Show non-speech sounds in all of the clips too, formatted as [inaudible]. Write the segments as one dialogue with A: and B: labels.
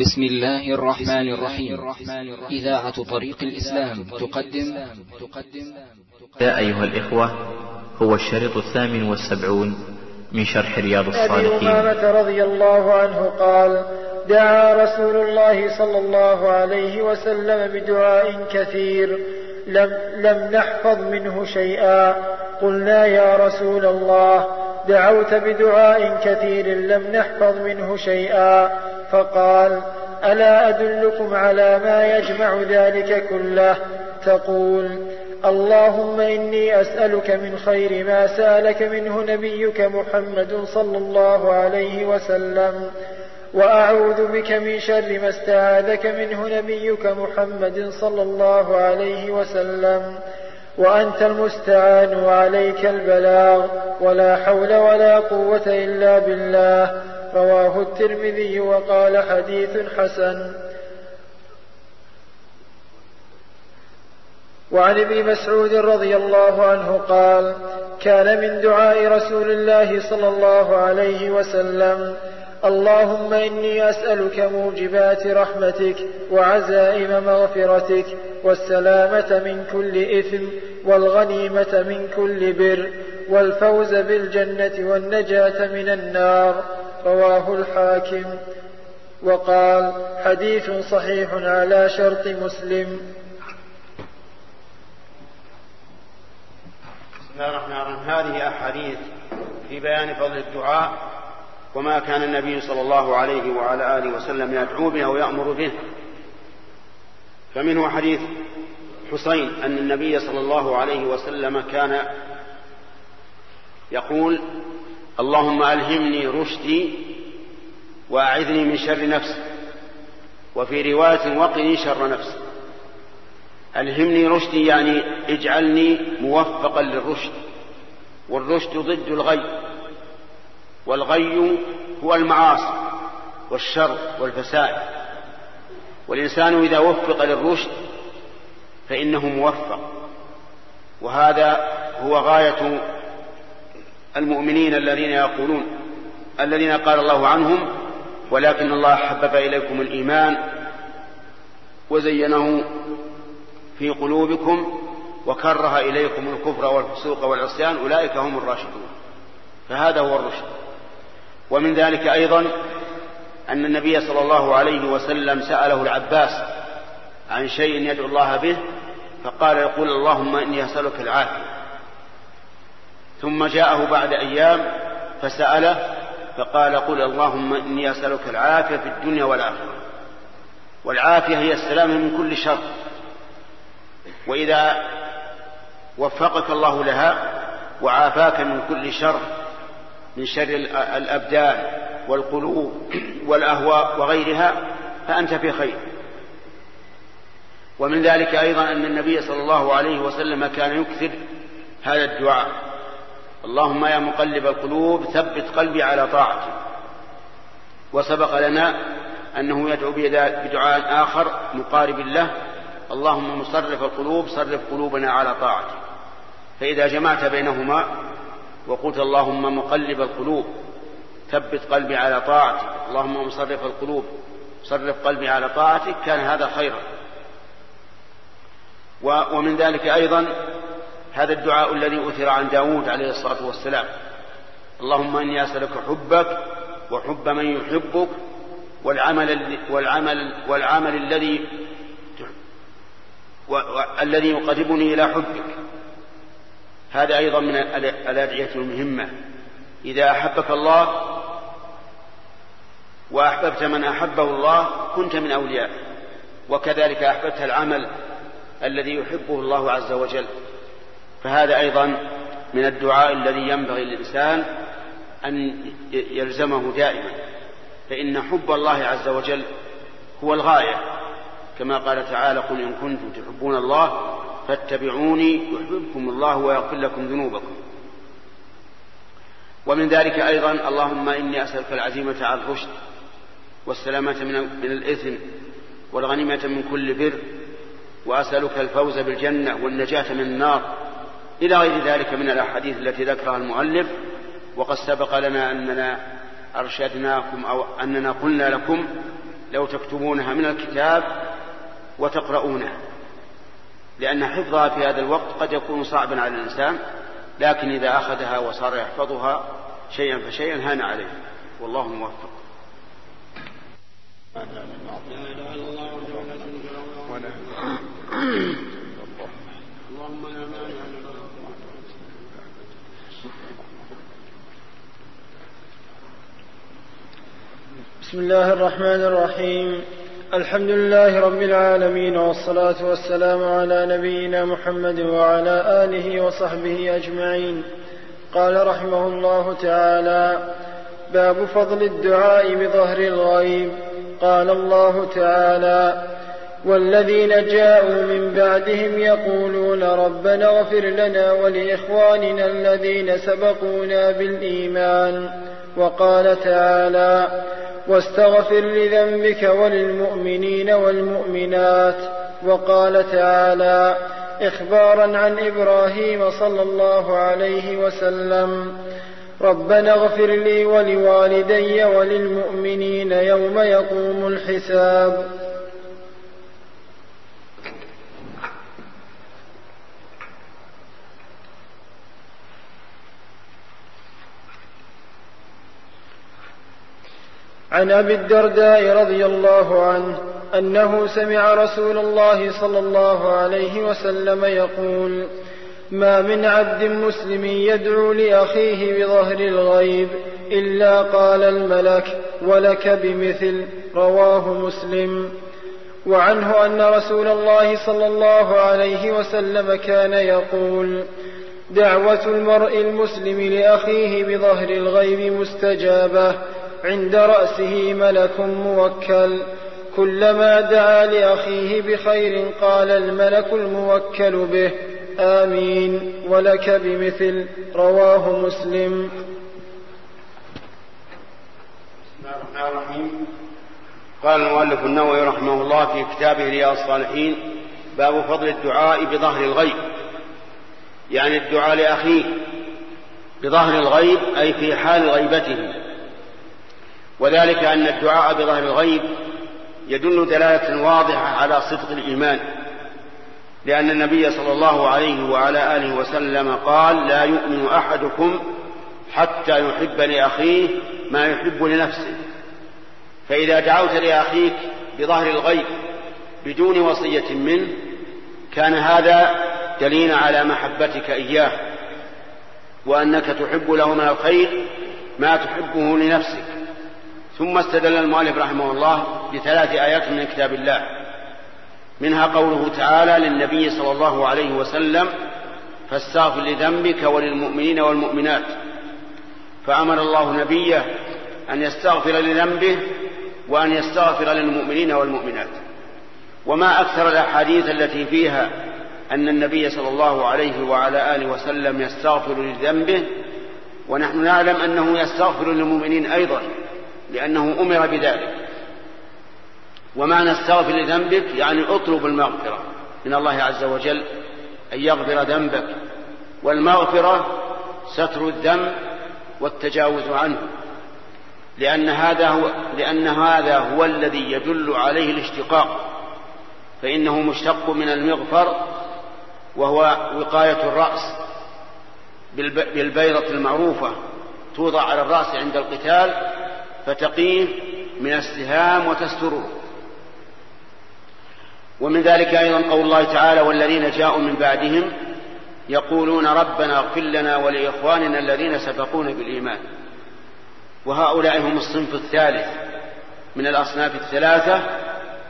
A: بسم الله الرحمن الرحيم إذاعة طريق الإسلام تقدم
B: يا أيها الإخوة هو الشريط الثامن والسبعون من شرح رياض الصالحين أبي
C: أمامة رضي الله عنه قال دعا رسول الله صلى الله عليه وسلم بدعاء كثير لم, لم نحفظ منه شيئا قلنا يا رسول الله دعوت بدعاء كثير لم نحفظ منه شيئا فقال الا ادلكم على ما يجمع ذلك كله تقول اللهم اني اسالك من خير ما سالك منه نبيك محمد صلى الله عليه وسلم واعوذ بك من شر ما استعاذك منه نبيك محمد صلى الله عليه وسلم وانت المستعان وعليك البلاغ ولا حول ولا قوه الا بالله رواه الترمذي وقال حديث حسن وعن ابن مسعود رضي الله عنه قال كان من دعاء رسول الله صلى الله عليه وسلم اللهم إني أسألك موجبات رحمتك وعزائم مغفرتك والسلامة من كل إثم والغنيمة من كل بر والفوز بالجنة والنجاة من النار رواه الحاكم وقال حديث صحيح على شرط مسلم
B: بسم الله الرحمن الرحيم هذه أحاديث في بيان فضل الدعاء وما كان النبي صلى الله عليه وعلى آله وسلم يدعو به ويأمر به فمنه حديث حسين أن النبي صلى الله عليه وسلم كان يقول اللهم ألهمني رشدي وأعذني من شر نفسي وفي رواية وقني شر نفسي ألهمني رشدي يعني اجعلني موفقا للرشد والرشد ضد الغي والغي هو المعاصي والشر والفساد والإنسان إذا وفق للرشد فإنه موفق وهذا هو غاية المؤمنين الذين يقولون الذين قال الله عنهم ولكن الله حبب إليكم الإيمان وزينه في قلوبكم وكره إليكم الكفر والفسوق والعصيان أولئك هم الراشدون فهذا هو الرشد ومن ذلك أيضا أن النبي صلى الله عليه وسلم سأله العباس عن شيء يدعو الله به فقال يقول اللهم إني أسألك العافية ثم جاءه بعد أيام فسأله فقال قل اللهم إني أسألك العافية في الدنيا والآخرة والعافية هي السلامة من كل شر وإذا وفقك الله لها وعافاك من كل شر من شر الأبدان والقلوب [clears throat] والأهواء وغيرها فأنت في خير ومن ذلك أيضا أن النبي صلى الله عليه وسلم كان يكثر هذا الدعاء اللهم يا مقلب القلوب ثبت قلبي على طاعتك وسبق لنا أنه يدعو بدعاء آخر مقارب له اللهم مصرف القلوب صرف قلوبنا على طاعتك فإذا جمعت بينهما وقلت اللهم مقلب القلوب ثبت قلبي على طاعتك اللهم مصرف القلوب صرف قلبي على طاعتك كان هذا خيرا ومن ذلك أيضا هذا الدعاء الذي أثر عن داود عليه الصلاة والسلام اللهم إني أسألك حبك وحب من يحبك والعمل والعمل والعمل الذي الذي يقربني إلى حبك هذا أيضا من الأدعية المهمة إذا أحبك الله وأحببت من أحبه الله كنت من أوليائه وكذلك أحببت العمل الذي يحبه الله عز وجل فهذا أيضا من الدعاء الذي ينبغي للإنسان أن يلزمه دائما فإن حب الله عز وجل هو الغاية كما قال تعالى قل إن كنتم تحبون الله فاتبعوني يحببكم الله ويغفر لكم ذنوبكم ومن ذلك أيضا اللهم إني أسألك العزيمة على الرشد والسلامة من, من الإثم والغنيمة من كل بر وأسألك الفوز بالجنة والنجاة من النار إلى غير ذلك من الأحاديث التي ذكرها المؤلف وقد سبق لنا أننا أرشدناكم أو أننا قلنا لكم لو تكتبونها من الكتاب وتقرؤونها لأن حفظها في هذا الوقت قد يكون صعبا على الإنسان لكن إذا أخذها وصار يحفظها شيئا فشيئا هان عليه والله موفق ولا [clears throat]
D: بسم الله الرحمن الرحيم الحمد لله رب العالمين والصلاة والسلام على نبينا محمد وعلى آله وصحبه أجمعين قال رحمه الله تعالى باب فضل الدعاء بظهر الغيب قال الله تعالى والذين جاءوا من بعدهم يقولون ربنا اغفر لنا ولإخواننا الذين سبقونا بالإيمان وقال تعالى واستغفر لذنبك وللمؤمنين والمؤمنات وقال تعالى إخبارا عن إبراهيم صلى الله عليه وسلم ربنا اغفر لي ولوالدي وللمؤمنين يوم يقوم الحساب عن ابي الدرداء رضي الله عنه انه سمع رسول الله صلى الله عليه وسلم يقول ما من عبد مسلم يدعو لاخيه بظهر الغيب الا قال الملك ولك بمثل رواه مسلم وعنه ان رسول الله صلى الله عليه وسلم كان يقول دعوه المرء المسلم لاخيه بظهر الغيب مستجابه عند رأسه ملك موكل كلما دعا لأخيه بخير قال الملك الموكل به آمين ولك بمثل رواه مسلم
B: بسم الله الرحمن الرحيم قال المؤلف النووي رحمه الله في كتابه رياض الصالحين باب فضل الدعاء بظهر الغيب يعني الدعاء لأخيه بظهر الغيب أي في حال غيبته وذلك أن الدعاء بظهر الغيب يدل دلالة واضحة على صدق الإيمان لأن النبي صلى الله عليه وعلى آله وسلم قال لا يؤمن أحدكم حتى يحب لأخيه ما يحب لنفسه فإذا دعوت لأخيك بظهر الغيب بدون وصية منه كان هذا دليلا على محبتك إياه وأنك تحب له من الخير ما تحبه لنفسك ثم استدل المؤلف رحمه الله بثلاث آيات من كتاب الله منها قوله تعالى للنبي صلى الله عليه وسلم فاستغفر لذنبك وللمؤمنين والمؤمنات فأمر الله نبيه أن يستغفر لذنبه وأن يستغفر للمؤمنين والمؤمنات وما أكثر الأحاديث التي فيها أن النبي صلى الله عليه وعلى آله وسلم يستغفر لذنبه ونحن نعلم أنه يستغفر للمؤمنين أيضا لأنه أمر بذلك ومعنى استغفر لذنبك يعني اطلب المغفرة من الله عز وجل أن يغفر ذنبك والمغفرة ستر الذنب والتجاوز عنه لأن هذا هو لأن هذا هو الذي يدل عليه الاشتقاق فإنه مشتق من المغفر وهو وقاية الرأس بالبيضة المعروفة توضع على الرأس عند القتال فتقيه من السهام وتستره ومن ذلك أيضا قول الله تعالى والذين جاءوا من بعدهم يقولون ربنا اغفر لنا ولإخواننا الذين سبقونا بالإيمان وهؤلاء هم الصنف الثالث من الأصناف الثلاثة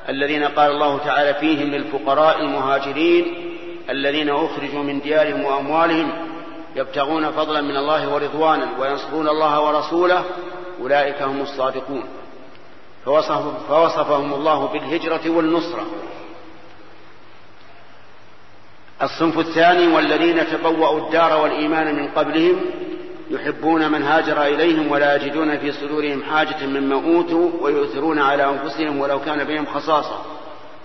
B: الذين قال الله تعالى فيهم للفقراء المهاجرين الذين أخرجوا من ديارهم وأموالهم يبتغون فضلا من الله ورضوانا وينصرون الله ورسوله أولئك هم الصادقون فوصف فوصفهم الله بالهجرة والنصرة الصنف الثاني والذين تبوأوا الدار والإيمان من قبلهم يحبون من هاجر إليهم ولا يجدون في صدورهم حاجة مما أوتوا ويؤثرون على أنفسهم ولو كان بهم خصاصة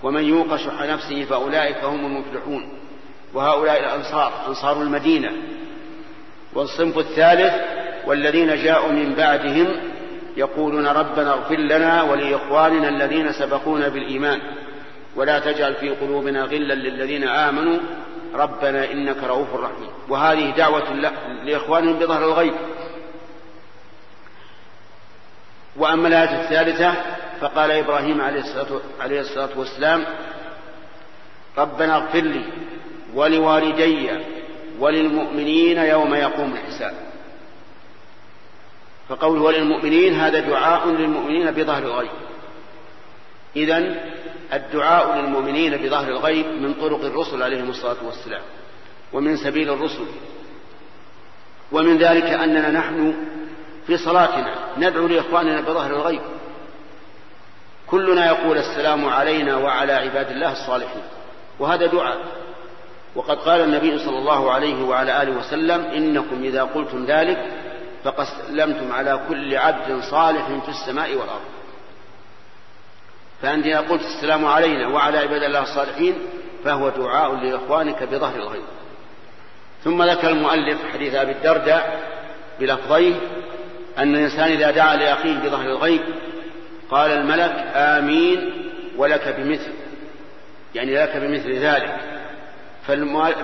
B: ومن يوق شح نفسه فأولئك هم المفلحون وهؤلاء الأنصار أنصار المدينة والصنف الثالث والذين جاءوا من بعدهم يقولون ربنا اغفر لنا ولاخواننا الذين سبقونا بالايمان ولا تجعل في قلوبنا غلا للذين امنوا ربنا انك رؤوف رحيم وهذه دعوه لاخوانهم بظهر الغيب واما الايه الثالثه فقال ابراهيم عليه الصلاه والسلام ربنا اغفر لي ولوالدي وللمؤمنين يوم يقوم الحساب فقوله وللمؤمنين هذا دعاء للمؤمنين بظهر الغيب إذا الدعاء للمؤمنين بظهر الغيب من طرق الرسل عليهم الصلاة والسلام ومن سبيل الرسل ومن ذلك أننا نحن في صلاتنا ندعو لإخواننا بظهر الغيب كلنا يقول السلام علينا وعلى عباد الله الصالحين وهذا دعاء وقد قال النبي صلى الله عليه وعلى آله وسلم إنكم إذا قلتم ذلك فقد سلمتم على كل عبد صالح في السماء والأرض فأنت إذا قلت السلام علينا وعلى عباد الله الصالحين فهو دعاء لإخوانك بظهر الغيب ثم ذكر المؤلف حديث أبي الدرداء بلفظيه أن الإنسان إذا دعا لأخيه بظهر الغيب قال الملك آمين ولك بمثل يعني لك بمثل ذلك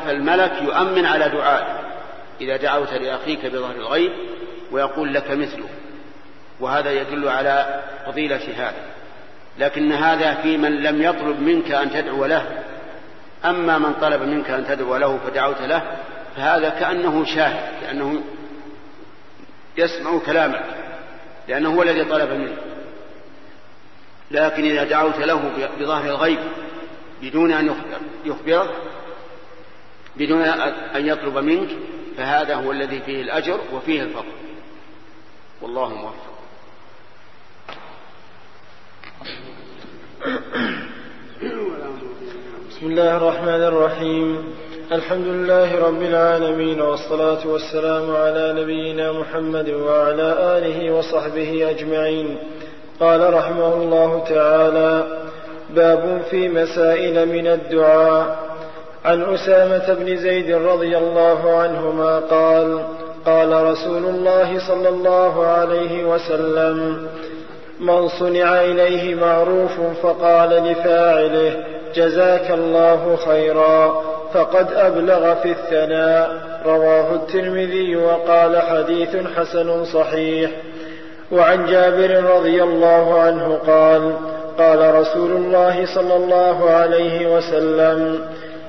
B: فالملك يؤمن على دعائك إذا دعوت لأخيك بظهر الغيب ويقول لك مثله وهذا يدل على فضيلة هذا لكن هذا في من لم يطلب منك أن تدعو له أما من طلب منك أن تدعو له فدعوت له فهذا كأنه شاهد كأنه يسمع كلامك لأنه هو الذي طلب منك لكن إذا دعوت له بظاهر الغيب بدون أن يخبرك بدون أن يطلب منك فهذا هو الذي فيه الأجر وفيه الفضل والله موفق
D: بسم الله الرحمن الرحيم الحمد لله رب العالمين والصلاة والسلام على نبينا محمد وعلى آله وصحبه أجمعين قال رحمه الله تعالى باب في مسائل من الدعاء عن أسامة بن زيد رضي الله عنهما قال قال رسول الله صلى الله عليه وسلم من صنع اليه معروف فقال لفاعله جزاك الله خيرا فقد ابلغ في الثناء رواه الترمذي وقال حديث حسن صحيح وعن جابر رضي الله عنه قال قال رسول الله صلى الله عليه وسلم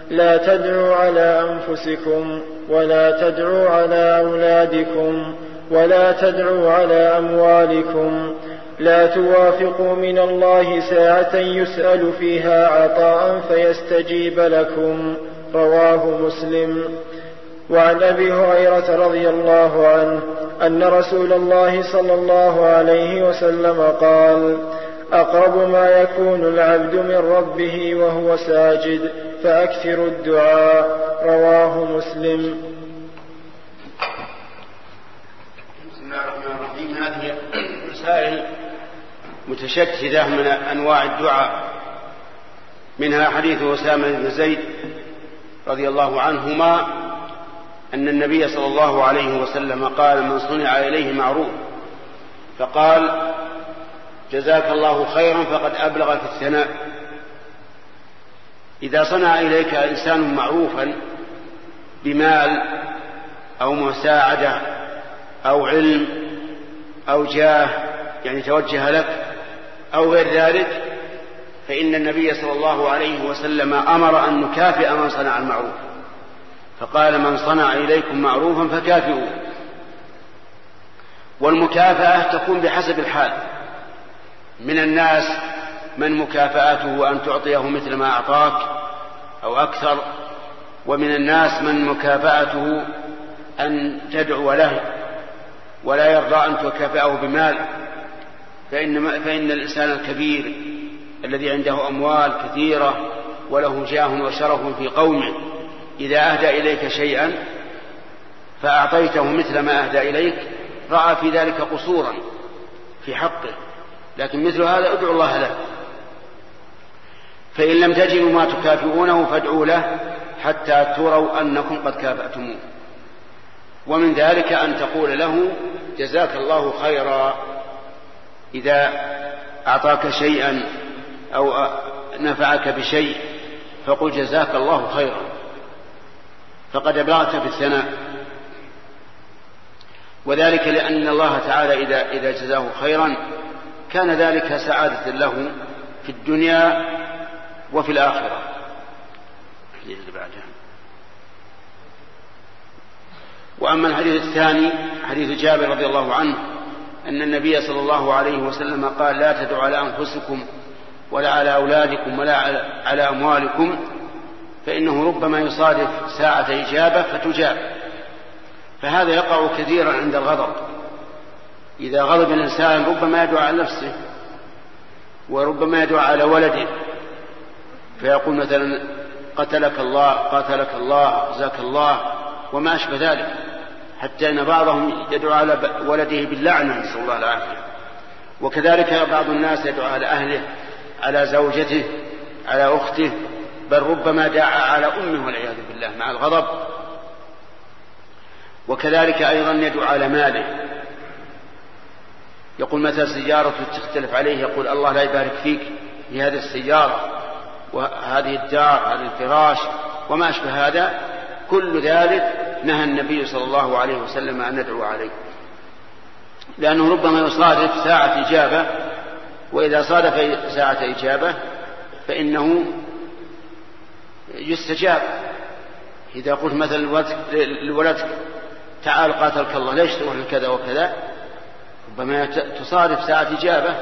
D: لا تدعوا على انفسكم ولا تدعوا على أولادكم ولا تدعوا على أموالكم لا توافقوا من الله ساعة يسأل فيها عطاء فيستجيب لكم رواه مسلم وعن ابي هريره رضي الله عنه ان رسول الله صلى الله عليه وسلم قال اقرب ما يكون العبد من ربه وهو ساجد فأكثروا الدعاء رواه مسلم
B: بسم الله الرحمن الرحيم هذه مسائل متشتتة من أنواع الدعاء منها حديث أسامة بن زيد رضي الله عنهما أن النبي صلى الله عليه وسلم قال من صنع إليه معروف فقال جزاك الله خيرا فقد أبلغ في الثناء إذا صنع إليك إنسان معروفا بمال أو مساعدة أو علم أو جاه يعني توجه لك أو غير ذلك فإن النبي صلى الله عليه وسلم أمر أن نكافئ من صنع المعروف فقال من صنع إليكم معروفا فكافئوه والمكافأة تكون بحسب الحال من الناس من مكافاته أن تعطيه مثل ما أعطاك أو أكثر ومن الناس من مكافاته أن تدعو له ولا يرضى أن تكافئه بمال فإن, فإن الإنسان الكبير الذي عنده أموال كثيرة وله جاه وشرف في قومه إذا أهدى إليك شيئا فأعطيته مثل ما أهدى إليك رأى في ذلك قصورا في حقه لكن مثل هذا ادعو الله له فإن لم تجدوا ما تكافئونه فادعوا له حتى تروا أنكم قد كافأتموه ومن ذلك أن تقول له جزاك الله خيرا إذا أعطاك شيئا أو نفعك بشيء فقل جزاك الله خيرا فقد أبلغت في الثناء وذلك لأن الله تعالى إذا إذا جزاه خيرا كان ذلك سعادة له في الدنيا وفي الآخرة الحديث اللي بعده وأما الحديث الثاني حديث جابر رضي الله عنه أن النبي صلى الله عليه وسلم قال لا تدعوا على أنفسكم ولا على أولادكم ولا على أموالكم فإنه ربما يصادف ساعة إجابة فتجاب فهذا يقع كثيرا عند الغضب إذا غضب الإنسان ربما يدعو على نفسه وربما يدعو على ولده فيقول مثلا قتلك الله قاتلك الله أخزاك الله وما أشبه ذلك حتى أن بعضهم يدعو على ولده باللعنة نسأل الله العافية وكذلك بعض الناس يدعو على أهله على زوجته على أخته بل ربما دعا على أمه والعياذ بالله مع الغضب وكذلك أيضا يدعو على ماله يقول متى سيارته تختلف عليه يقول الله لا يبارك فيك في هذه السيارة وهذه الدار هذا الفراش وما أشبه هذا كل ذلك نهى النبي صلى الله عليه وسلم أن ندعو عليه لأنه ربما يصادف ساعة إجابة وإذا صادف ساعة إجابة فإنه يستجاب إذا قلت مثلا لولدك تعال قاتلك الله ليش تروح لكذا وكذا ربما تصادف ساعة إجابة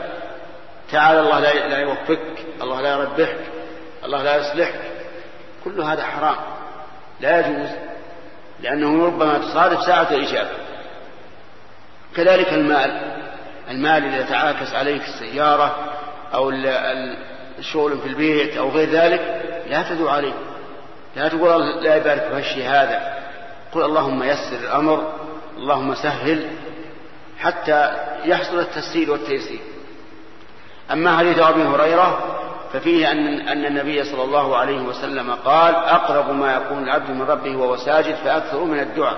B: تعال الله لا يوفقك الله لا يربحك الله لا يصلح كل هذا حرام لا يجوز لأنه ربما تصادف ساعة الإجابة كذلك المال المال إذا تعاكس عليك السيارة أو الشغل في البيت أو غير ذلك لا تدعو عليه لا تقول لا يبارك في الشيء هذا قل اللهم يسر الأمر اللهم سهل حتى يحصل التسهيل والتيسير أما حديث أبي هريرة ففيه أن, أن النبي صلى الله عليه وسلم قال أقرب ما يكون العبد من ربه وهو ساجد فأكثر من الدعاء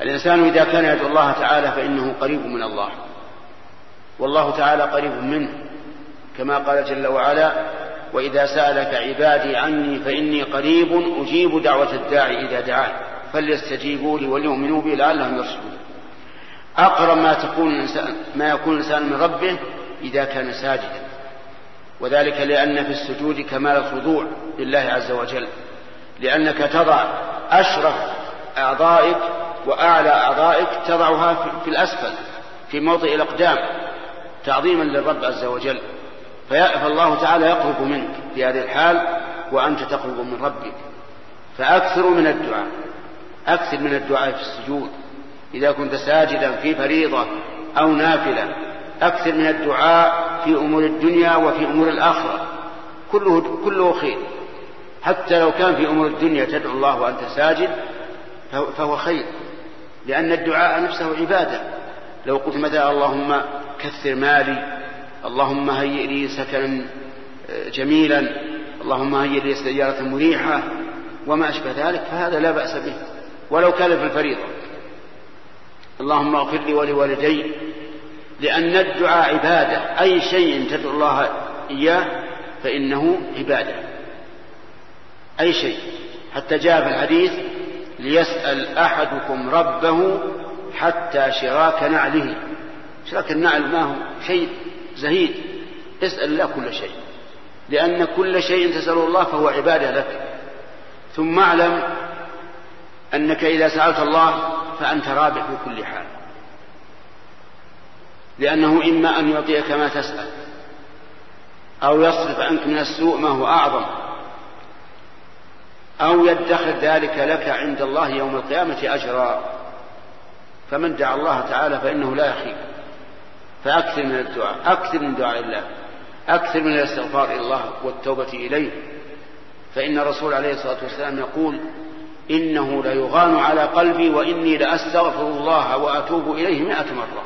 B: الإنسان إذا كان يدعو الله تعالى فإنه قريب من الله والله تعالى قريب منه كما قال جل وعلا وإذا سألك عبادي عني فإني قريب أجيب دعوة الداعي إذا دعاه فليستجيبوا لي وليؤمنوا بي لعلهم يرشدون أقرب ما تكون الإنسان ما يكون الإنسان من ربه إذا كان ساجدا وذلك لأن في السجود كمال الخضوع لله عز وجل لأنك تضع أشرف أعضائك وأعلى أعضائك تضعها في الأسفل في موضع الأقدام تعظيما للرب عز وجل فالله تعالى يقرب منك في هذه الحال وأنت تقرب من ربك فأكثر من الدعاء أكثر من الدعاء في السجود إذا كنت ساجدا في فريضة أو نافلة أكثر من الدعاء في أمور الدنيا وفي أمور الآخرة كله, كله خير حتى لو كان في أمور الدنيا تدعو الله وأنت ساجد فهو خير لأن الدعاء نفسه عبادة لو قلت مثلا اللهم كثر مالي اللهم هيئ لي سكنا آه، جميلا اللهم هيئ لي سيارة مريحة وما أشبه ذلك فهذا لا بأس به ولو كان في الفريضة اللهم اغفر لي ولوالدي لأن الدعاء عبادة أي شيء تدعو الله إياه فإنه عبادة أي شيء حتى جاء في الحديث ليسأل أحدكم ربه حتى شراك نعله شراك النعل ما هو شيء زهيد اسأل الله كل شيء لأن كل شيء تسأله الله فهو عبادة لك ثم اعلم أنك إذا سألت الله فأنت رابح في كل حال لأنه إما أن يعطيك ما تسأل أو يصرف عنك من السوء ما هو أعظم أو يدخر ذلك لك عند الله يوم القيامة أجرا فمن دعا الله تعالى فإنه لا يخيب فأكثر من الدعاء أكثر من دعاء الله أكثر من الاستغفار إلى الله والتوبة إليه فإن الرسول عليه الصلاة والسلام يقول إنه ليغان على قلبي وإني لأستغفر الله وأتوب إليه مائة مرة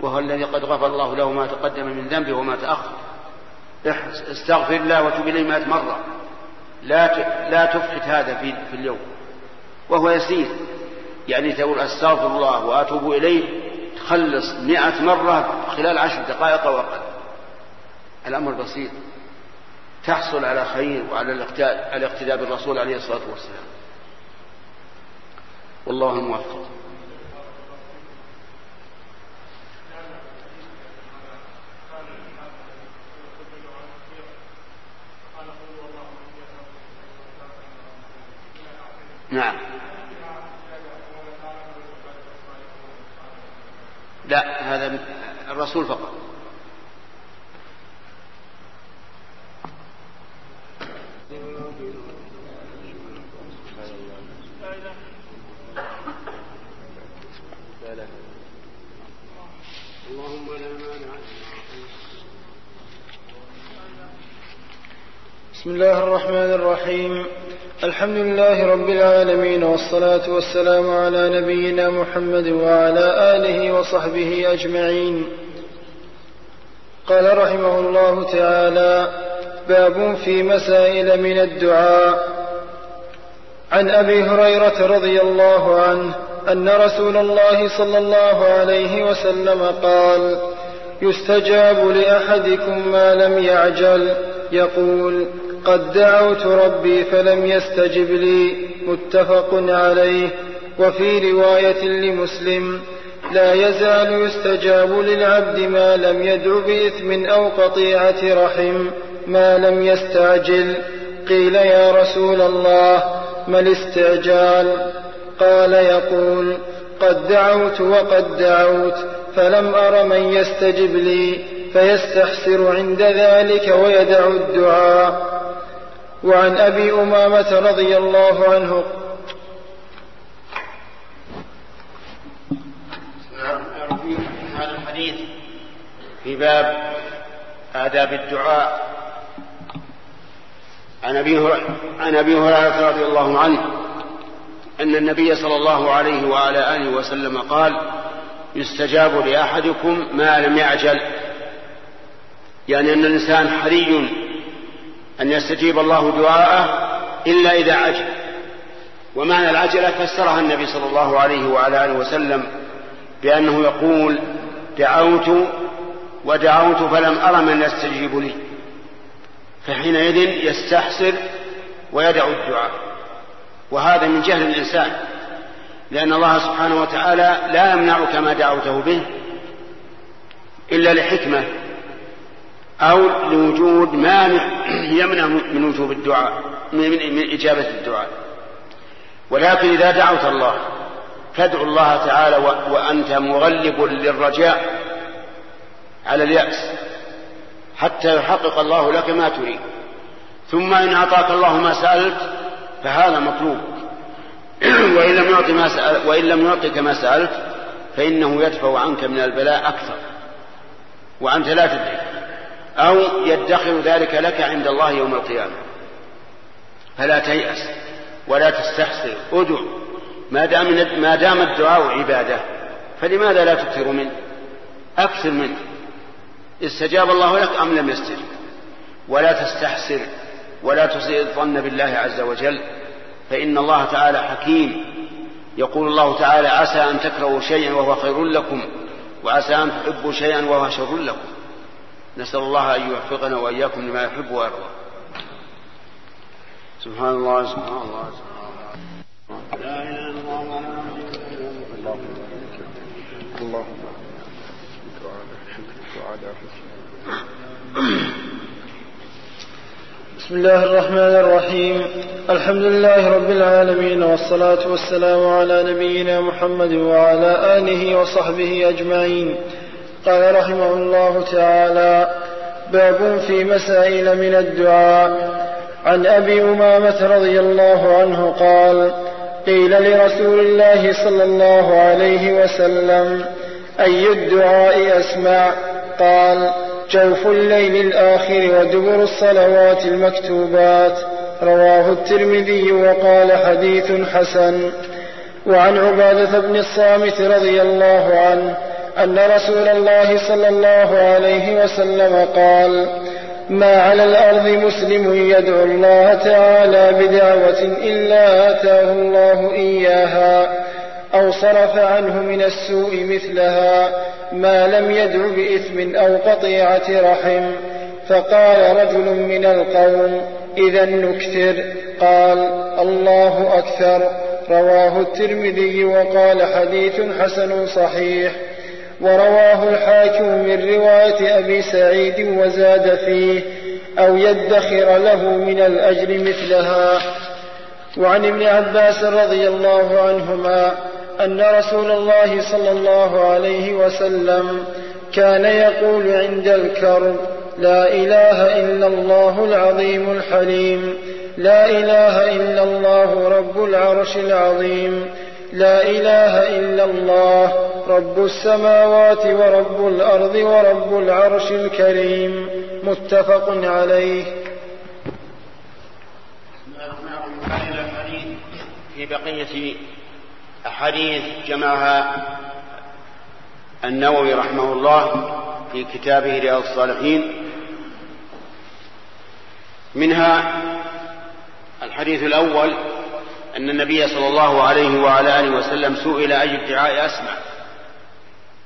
B: وهو الذي قد غفر الله له ما تقدم من ذنبه وما تأخر استغفر الله وتب إليه مئة مرة لا لا تفقد هذا في في اليوم وهو يسير يعني تقول استغفر الله واتوب اليه تخلص مئة مرة خلال عشر دقائق او اقل الامر بسيط تحصل على خير وعلى الاقتداء بالرسول عليه الصلاه والسلام والله الموفق نعم لا هذا الرسول فقط اللهم لا
D: بسم الله الرحمن الرحيم الحمد لله رب العالمين والصلاة والسلام على نبينا محمد وعلى آله وصحبه أجمعين قال رحمه الله تعالى باب في مسائل من الدعاء عن أبي هريرة رضي الله عنه أن رسول الله صلى الله عليه وسلم قال يستجاب لأحدكم ما لم يعجل يقول قد دعوت ربي فلم يستجب لي متفق عليه وفي روايه لمسلم لا يزال يستجاب للعبد ما لم يدع باثم او قطيعه رحم ما لم يستعجل قيل يا رسول الله ما الاستعجال قال يقول قد دعوت وقد دعوت فلم ار من يستجب لي فيستحسر عند ذلك ويدع الدعاء وعن أبي أمامة رضي الله عنه
B: هذا الحديث في باب آداب الدعاء عن أبي عن أبي هريرة رضي الله عنه أن النبي صلى الله عليه وعلى آله وسلم قال يستجاب لأحدكم ما لم يعجل يعني أن الإنسان حري أن يستجيب الله دعاءه إلا إذا عجل ومعنى العجلة فسرها النبي صلى الله عليه وعلى آله وسلم بأنه يقول دعوت ودعوت فلم أر من يستجيب لي فحينئذ يستحسر ويدعو الدعاء وهذا من جهل الإنسان لأن الله سبحانه وتعالى لا يمنعك ما دعوته به إلا لحكمة أو لوجود مانع يمنع من وجوب الدعاء من إجابة الدعاء ولكن إذا دعوت الله فادعو الله تعالى وأنت مغلب للرجاء على اليأس حتى يحقق الله لك ما تريد ثم إن أعطاك الله ما سألت فهذا مطلوب [clears throat] وإن لم يعطي ما سأل وإن لم يعطك ما سألت فإنه يدفع عنك من البلاء أكثر وأنت لا تدري أو يدخر ذلك لك عند الله يوم القيامة فلا تيأس ولا تستحسر ادع ما دام ما دام الدعاء عبادة فلماذا لا تكثر منه؟ أكثر منه استجاب الله لك أم لم يستجب ولا تستحسر ولا تسيء الظن بالله عز وجل فإن الله تعالى حكيم يقول الله تعالى عسى أن تكرهوا شيئا وهو خير لكم وعسى أن تحبوا شيئا وهو شر لكم نسأل الله أن يوفقنا وإياكم لما يحب ويرضى سبحان الله سبحان الله سبحان الله لا إله إلا
D: الله بسم الله الرحمن الرحيم الحمد لله رب العالمين والصلاة والسلام على نبينا محمد وعلى آله وصحبه أجمعين قال رحمه الله تعالى باب في مسائل من الدعاء عن ابي امامه رضي الله عنه قال قيل لرسول الله صلى الله عليه وسلم اي الدعاء اسمع قال جوف الليل الاخر ودبر الصلوات المكتوبات رواه الترمذي وقال حديث حسن وعن عباده بن الصامت رضي الله عنه أن رسول الله صلى الله عليه وسلم قال ما على الأرض مسلم يدعو الله تعالى بدعوة إلا آتاه الله إياها أو صرف عنه من السوء مثلها ما لم يدع بإثم أو قطيعة رحم فقال رجل من القوم إذا نكثر قال الله أكثر رواه الترمذي وقال حديث حسن صحيح ورواه الحاكم من رواية أبي سعيد وزاد فيه أو يدخر له من الأجر مثلها وعن ابن عباس رضي الله عنهما أن رسول الله صلى الله عليه وسلم كان يقول عند الكرب لا إله إلا الله العظيم الحليم لا إله إلا الله رب العرش العظيم لا إله إلا الله رب السماوات ورب الأرض ورب العرش الكريم متفق عليه
B: في بقية أحاديث جمعها النووي رحمه الله في كتابه رياض الصالحين منها الحديث الأول أن النبي صلى الله عليه وعلى آله وسلم سئل أي الدعاء أسمع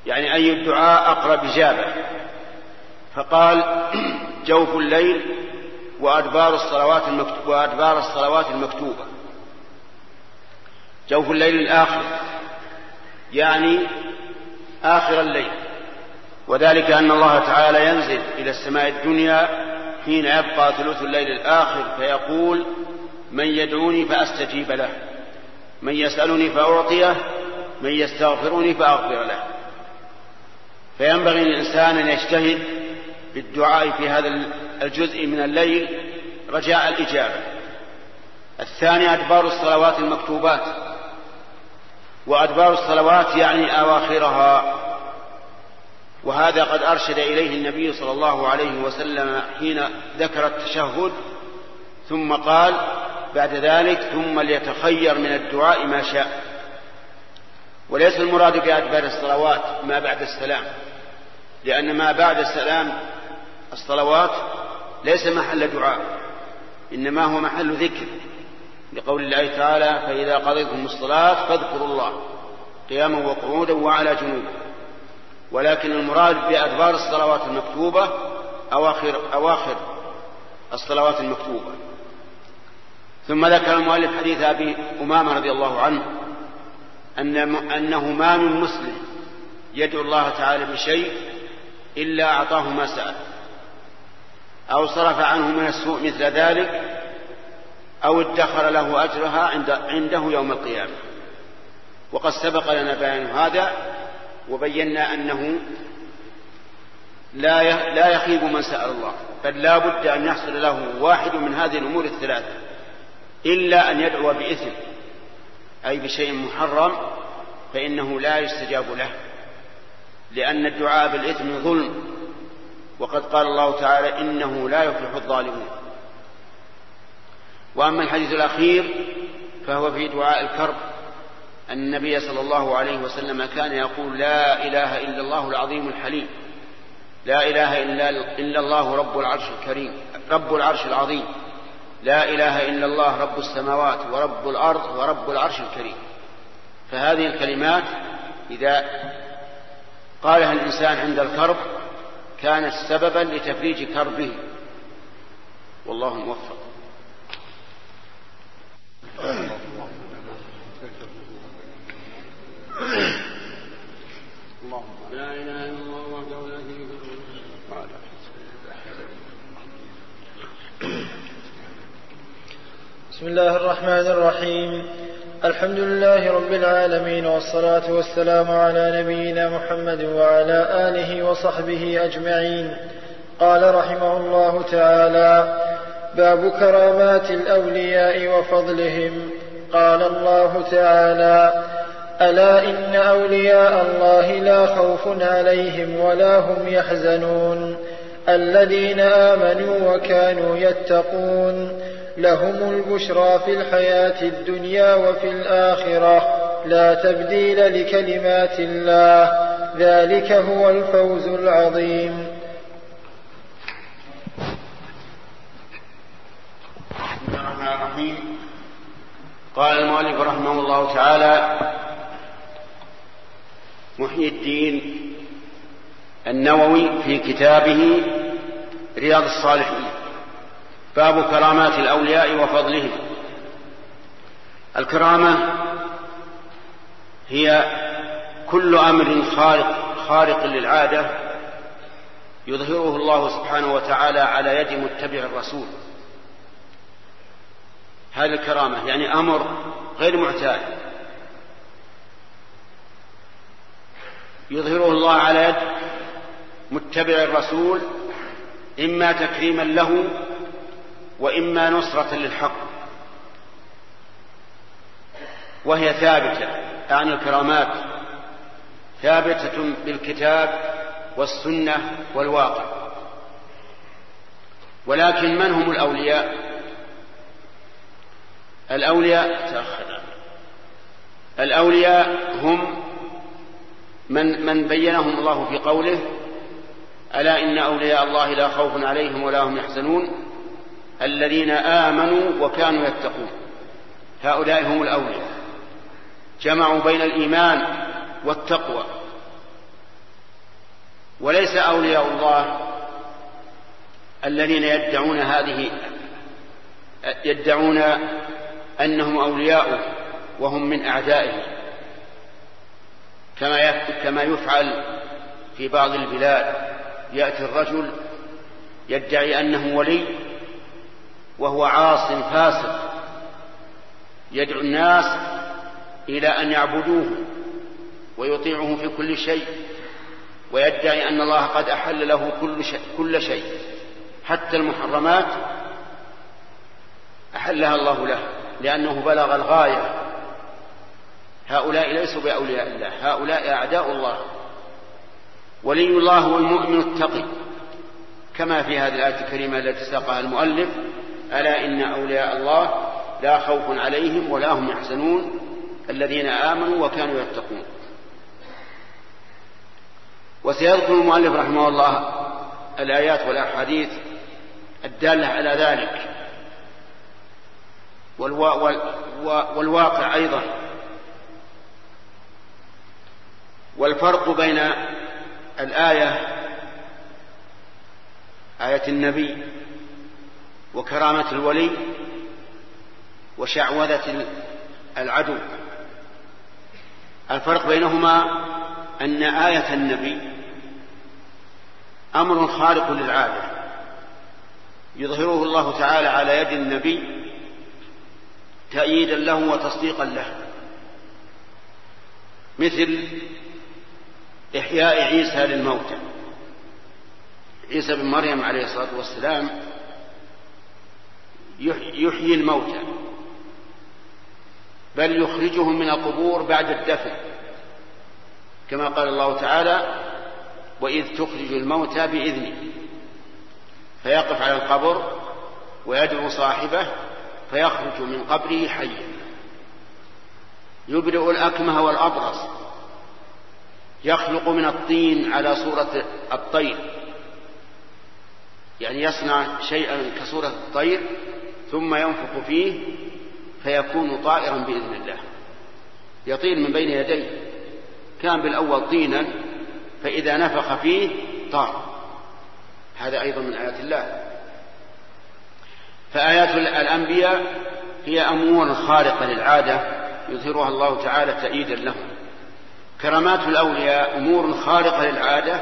B: يعني أي الدعاء أقرب إجابة فقال [clears throat] جوف الليل وأدبار الصلوات المكتوبة وأدبار الصلوات المكتوبة جوف الليل الآخر يعني آخر الليل وذلك أن الله تعالى ينزل إلى السماء الدنيا حين يبقى ثلث الليل الآخر فيقول من يدعوني فأستجيب له من يسألني فأعطيه من يستغفرني فأغفر له فينبغي للإنسان أن يجتهد بالدعاء في هذا الجزء من الليل رجاء الإجابة الثاني أدبار الصلوات المكتوبات وأدبار الصلوات يعني أواخرها وهذا قد أرشد إليه النبي صلى الله عليه وسلم حين ذكر التشهد ثم قال بعد ذلك ثم ليتخير من الدعاء ما شاء وليس المراد بأدبار الصلوات ما بعد السلام لأن ما بعد السلام الصلوات ليس محل دعاء إنما هو محل ذكر لقول الله تعالى فإذا قضيتم الصلاة فاذكروا الله قياما وقعودا وعلى جنوب ولكن المراد بأدبار الصلوات المكتوبة أواخر أواخر الصلوات المكتوبة ثم ذكر المؤلف حديث أبي أمامة رضي الله عنه أن أنه ما من مسلم يدعو الله تعالى بشيء إلا أعطاه ما سأل أو صرف عنه من السوء مثل ذلك أو ادخر له أجرها عند عنده يوم القيامة وقد سبق لنا بيان هذا وبينا أنه لا لا يخيب من سأل الله بل لا بد أن يحصل له واحد من هذه الأمور الثلاثة إلا أن يدعو بإثم أي بشيء محرم فإنه لا يستجاب له لأن الدعاء بالإثم ظلم وقد قال الله تعالى إنه لا يفلح الظالمون وأما الحديث الأخير فهو في دعاء الكرب أن النبي صلى الله عليه وسلم كان يقول لا إله إلا الله العظيم الحليم لا إله إلا, إلا الله رب العرش الكريم رب العرش العظيم لا إله إلا الله رب السماوات ورب الأرض ورب العرش الكريم فهذه الكلمات إذا قالها الإنسان عند الكرب كانت سببا لتفريج كربه والله موفق
D: لا إله بسم الله الرحمن الرحيم الحمد لله رب العالمين والصلاة والسلام على نبينا محمد وعلى آله وصحبه أجمعين قال رحمه الله تعالى باب كرامات الأولياء وفضلهم قال الله تعالى ألا إن أولياء الله لا خوف عليهم ولا هم يحزنون الذين آمنوا وكانوا يتقون لهم البشرى في الحياة الدنيا وفي الآخرة لا تبديل لكلمات الله ذلك هو الفوز العظيم
B: بسم الله الرحمن الرحيم قال المؤلف رحمه الله تعالى محيي الدين النووي في كتابه رياض الصالحين باب كرامات الأولياء وفضلهم الكرامة هي كل أمر خارق خارق للعادة يظهره الله سبحانه وتعالى على يد متبع الرسول هذه الكرامة يعني أمر غير معتاد يظهره الله على يد متبع الرسول إما تكريما له واما نصره للحق وهي ثابته عن الكرامات ثابته بالكتاب والسنه والواقع ولكن من هم الاولياء الاولياء تاخر الاولياء هم من من بينهم الله في قوله الا ان اولياء الله لا خوف عليهم ولا هم يحزنون الذين آمنوا وكانوا يتقون هؤلاء هم الأولياء جمعوا بين الإيمان والتقوى وليس أولياء الله الذين يدعون هذه يدعون أنهم أولياء وهم من أعدائه كما كما يفعل في بعض البلاد يأتي الرجل يدعي أنه ولي وهو عاص فاسق يدعو الناس إلى أن يعبدوه ويطيعه في كل شيء ويدعي أن الله قد أحل له كل شيء, كل شيء حتى المحرمات أحلها الله له لأنه بلغ الغاية هؤلاء ليسوا بأولياء الله هؤلاء أعداء الله ولي الله والمؤمن التقي كما في هذه الآية الكريمة التي ساقها المؤلف ألا إن أولياء الله لا خوف عليهم ولا هم يحزنون الذين آمنوا وكانوا يتقون وسيذكر المؤلف رحمه الله الآيات والأحاديث الدالة على ذلك والواقع أيضا والفرق بين الآية آية النبي وكرامة الولي وشعوذة العدو الفرق بينهما أن آية النبي أمر خارق للعادة يظهره الله تعالى على يد النبي تأييدا له وتصديقا له مثل إحياء عيسى للموتى عيسى بن مريم عليه الصلاة والسلام يحيي الموتى بل يخرجهم من القبور بعد الدفن كما قال الله تعالى وإذ تخرج الموتى بإذنه فيقف على القبر ويدعو صاحبه فيخرج من قبره حيا يبرئ الأكمه والأبرص يخلق من الطين على صورة الطير يعني يصنع شيئا كصورة الطير ثم ينفخ فيه فيكون طائرا بإذن الله يطير من بين يديه كان بالأول طينا فإذا نفخ فيه طار هذا أيضا من آيات الله فآيات الأنبياء هي أمور خارقة للعادة يظهرها الله تعالى تأييدا لهم كرامات الأولياء أمور خارقة للعادة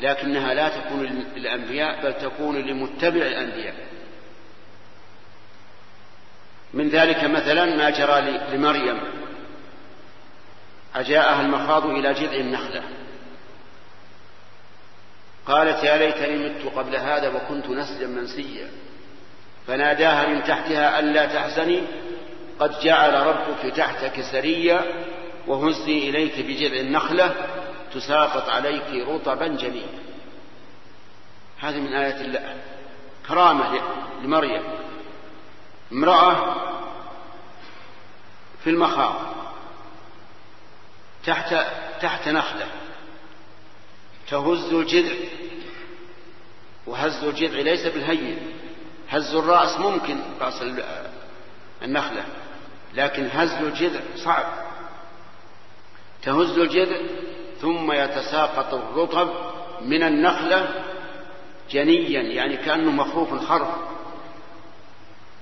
B: لكنها لا تكون للأنبياء بل تكون لمتبع الأنبياء من ذلك مثلا ما جرى لمريم أجاءها المخاض إلى جذع النخلة قالت يا ليتني مت قبل هذا وكنت نسجا منسيا فناداها من تحتها ألا تحزني قد جعل ربك تحتك سريا وهزي إليك بجذع النخلة تساقط عليك رطبا جنيا هذه من آيات الله كرامة لمريم امرأة في المخاض تحت تحت نخلة تهز الجذع وهز الجذع ليس بالهين هز الرأس ممكن رأس النخلة لكن هز الجذع صعب تهز الجذع ثم يتساقط الرطب من النخلة جنيا يعني كأنه مخروف الخرف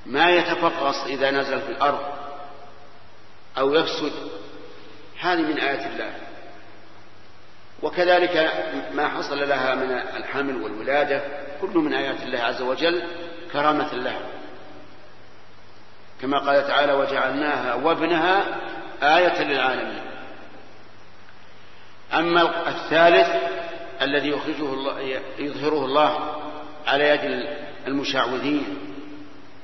B: ما يتفقص إذا نزل في الأرض أو يفسد هذه من آيات الله وكذلك ما حصل لها من الحمل والولادة كله من آيات الله عز وجل كرامة لها كما قال تعالى وجعلناها وابنها آية للعالمين أما الثالث الذي يخرجه الله يظهره الله على يد المشعوذين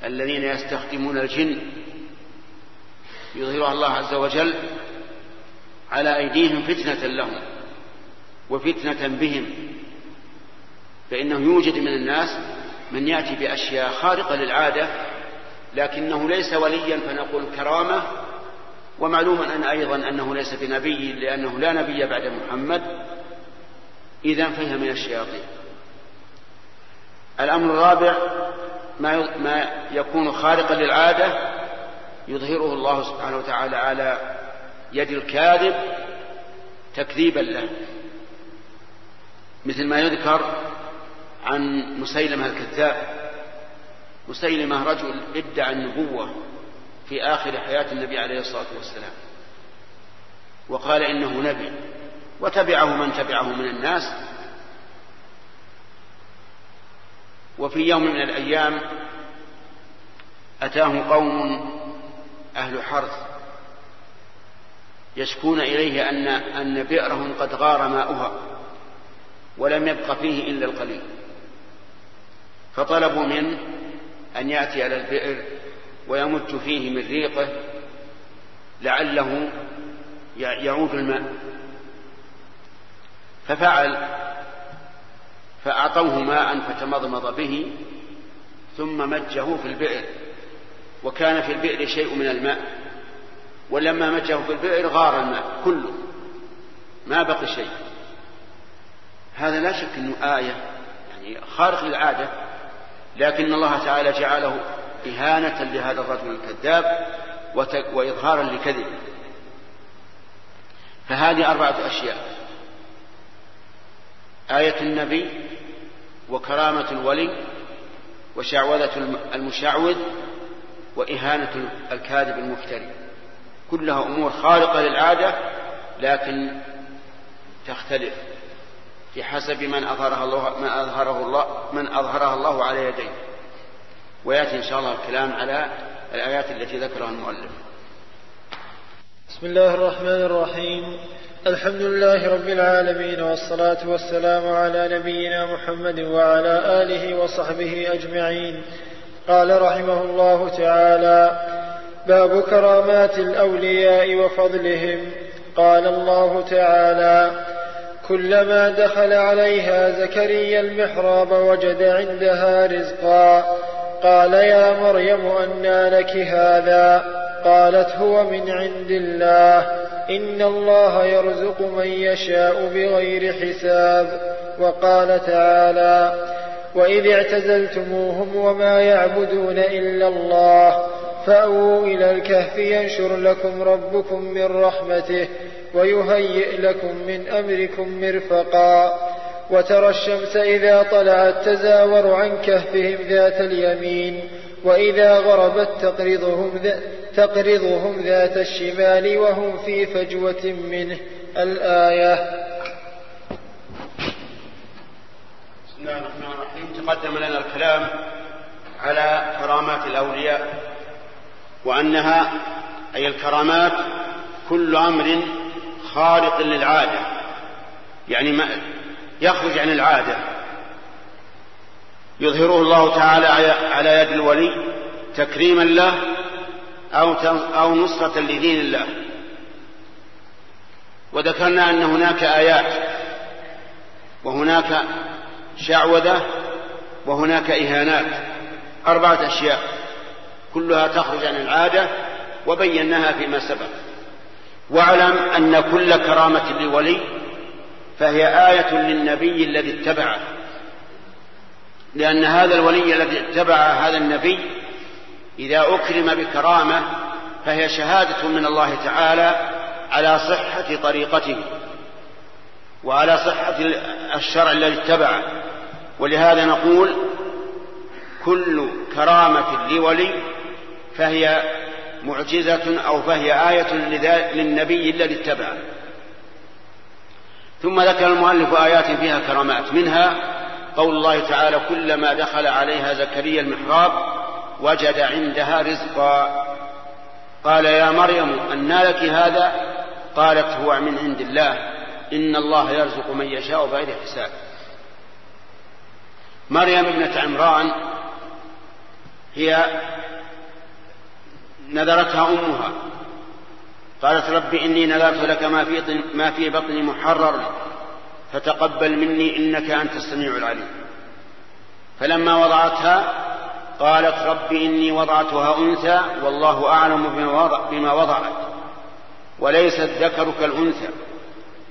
B: الذين يستخدمون الجن يظهرها الله عز وجل على أيديهم فتنة لهم وفتنة بهم فإنه يوجد من الناس من يأتي بأشياء خارقة للعادة لكنه ليس وليا فنقول كرامة ومعلوما أن أيضا أنه ليس بنبي لأنه لا نبي بعد محمد إذا فهي من الشياطين الأمر الرابع ما ما يكون خارقا للعاده يظهره الله سبحانه وتعالى على يد الكاذب تكذيبا له مثل ما يذكر عن مسيلمه الكذاب مسيلمه رجل ادعى النبوه في اخر حياه النبي عليه الصلاه والسلام وقال انه نبي وتبعه من تبعه من الناس وفي يوم من الأيام أتاه قوم أهل حرث يشكون إليه أن أن بئرهم قد غار ماؤها ولم يبق فيه إلا القليل فطلبوا منه أن يأتي إلى البئر ويمت فيه من ريقه لعله يعود الماء ففعل فأعطوه ماء فتمضمض به ثم مجه في البئر وكان في البئر شيء من الماء ولما مجه في البئر غار الماء كله ما بقي شيء هذا لا شك انه آية يعني خارق للعادة لكن الله تعالى جعله إهانة لهذا الرجل الكذاب وإظهارا لكذبه فهذه أربعة أشياء آية النبي وكرامة الولي وشعوذة المشعوذ وإهانة الكاذب المفتري كلها أمور خارقة للعادة لكن تختلف بحسب من أظهرها الله من أظهره الله من أظهرها الله على يديه ويأتي إن شاء الله الكلام على الآيات التي ذكرها المؤلف
D: بسم الله الرحمن الرحيم الحمد لله رب العالمين والصلاة والسلام على نبينا محمد وعلى آله وصحبه أجمعين قال رحمه الله تعالى باب كرامات الأولياء وفضلهم قال الله تعالى كلما دخل عليها زكريا المحراب وجد عندها رزقا قال يا مريم أنى لك هذا قالت هو من عند الله إن الله يرزق من يشاء بغير حساب وقال تعالى وإذ اعتزلتموهم وما يعبدون إلا الله فأووا إلى الكهف ينشر لكم ربكم من رحمته ويهيئ لكم من أمركم مرفقا وترى الشمس إذا طلعت تزاور عن كهفهم ذات اليمين وإذا غربت تقرضهم, تقرضهم ذات الشمال وهم في فجوة منه الآية
B: بسم الله الرحمن الرحيم تقدم لنا الكلام على كرامات الأولياء وأنها أي الكرامات كل أمر خارق للعادة يعني ما يخرج عن العادة يظهره الله تعالى على يد الولي تكريما له أو أو نصرة لدين الله وذكرنا أن هناك آيات وهناك شعوذة وهناك إهانات أربعة أشياء كلها تخرج عن العادة وبيناها فيما سبق واعلم أن كل كرامة للولي فهي آية للنبي الذي اتبعه لأن هذا الولي الذي اتبع هذا النبي إذا أكرم بكرامة فهي شهادة من الله تعالى على صحة طريقته وعلى صحة الشرع الذي اتبعه ولهذا نقول كل كرامة لولي فهي معجزة أو فهي آية للنبي الذي اتبعه ثم ذكر المؤلف آيات فيها كرامات منها قول الله تعالى كلما دخل عليها زكريا المحراب وجد عندها رزقا قال يا مريم أن لك هذا قالت هو من عند الله إن الله يرزق من يشاء بغير حساب مريم ابنة عمران هي نذرتها أمها قالت رب إني نذرت لك ما في, ما في بطني محرر فتقبل مني إنك أنت السميع العليم فلما وضعتها قالت رب إني وضعتها أنثى والله أعلم بما وضعت وليست ذكر كالأنثى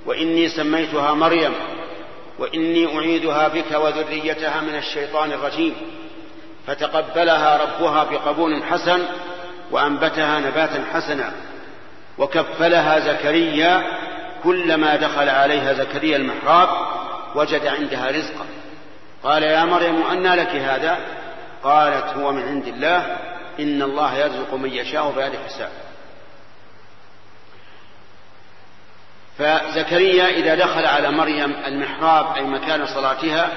B: وإني سميتها مريم وإني أعيدها بك وذريتها من الشيطان الرجيم فتقبلها ربها بقبول حسن وأنبتها نباتا حسنا وكفلها زكريا كلما دخل عليها زكريا المحراب وجد عندها رزقا قال يا مريم أنى لك هذا قالت هو من عند الله إن الله يرزق من يشاء بغير حساب فزكريا إذا دخل على مريم المحراب أي مكان صلاتها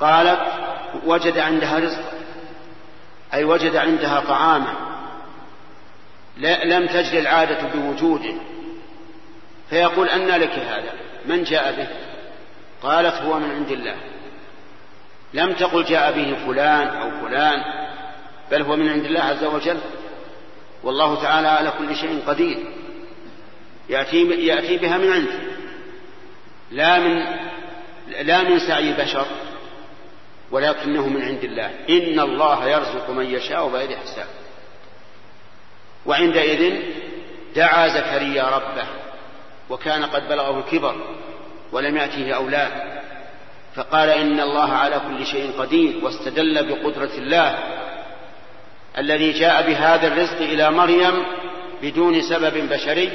B: قالت وجد عندها رزقا أي وجد عندها طعاما لم تجد العادة بوجوده فيقول أنى لك هذا من جاء به قالت هو من عند الله لم تقل جاء به فلان أو فلان بل هو من عند الله عز وجل والله تعالى على كل شيء قدير يأتي, يأتي بها من عنده لا من لا من سعي بشر ولكنه من عند الله إن الله يرزق من يشاء بغير حساب وعندئذ دعا زكريا ربه وكان قد بلغه الكبر ولم يأته أولاد فقال إن الله على كل شيء قدير واستدل بقدرة الله الذي جاء بهذا الرزق إلى مريم بدون سبب بشري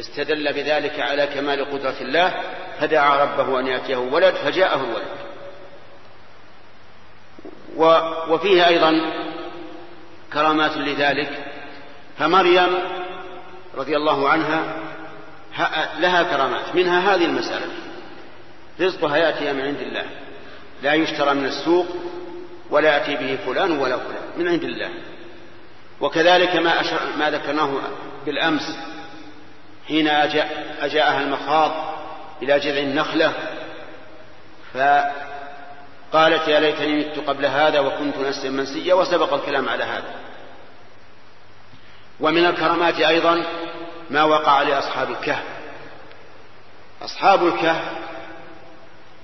B: استدل بذلك على كمال قدرة الله فدعا ربه أن يأتيه ولد فجاءه الولد وفيه أيضا كرامات لذلك فمريم رضي الله عنها لها كرامات منها هذه المسألة رزقها يأتي من عند الله لا يشترى من السوق ولا يأتي به فلان ولا فلان من عند الله وكذلك ما, أشر ما ذكرناه بالأمس حين أجاء أجاءها المخاض إلى جذع النخلة فقالت يا ليتني مت قبل هذا وكنت نسا منسيا وسبق الكلام على هذا ومن الكرامات أيضا ما وقع لأصحاب الكهف أصحاب الكهف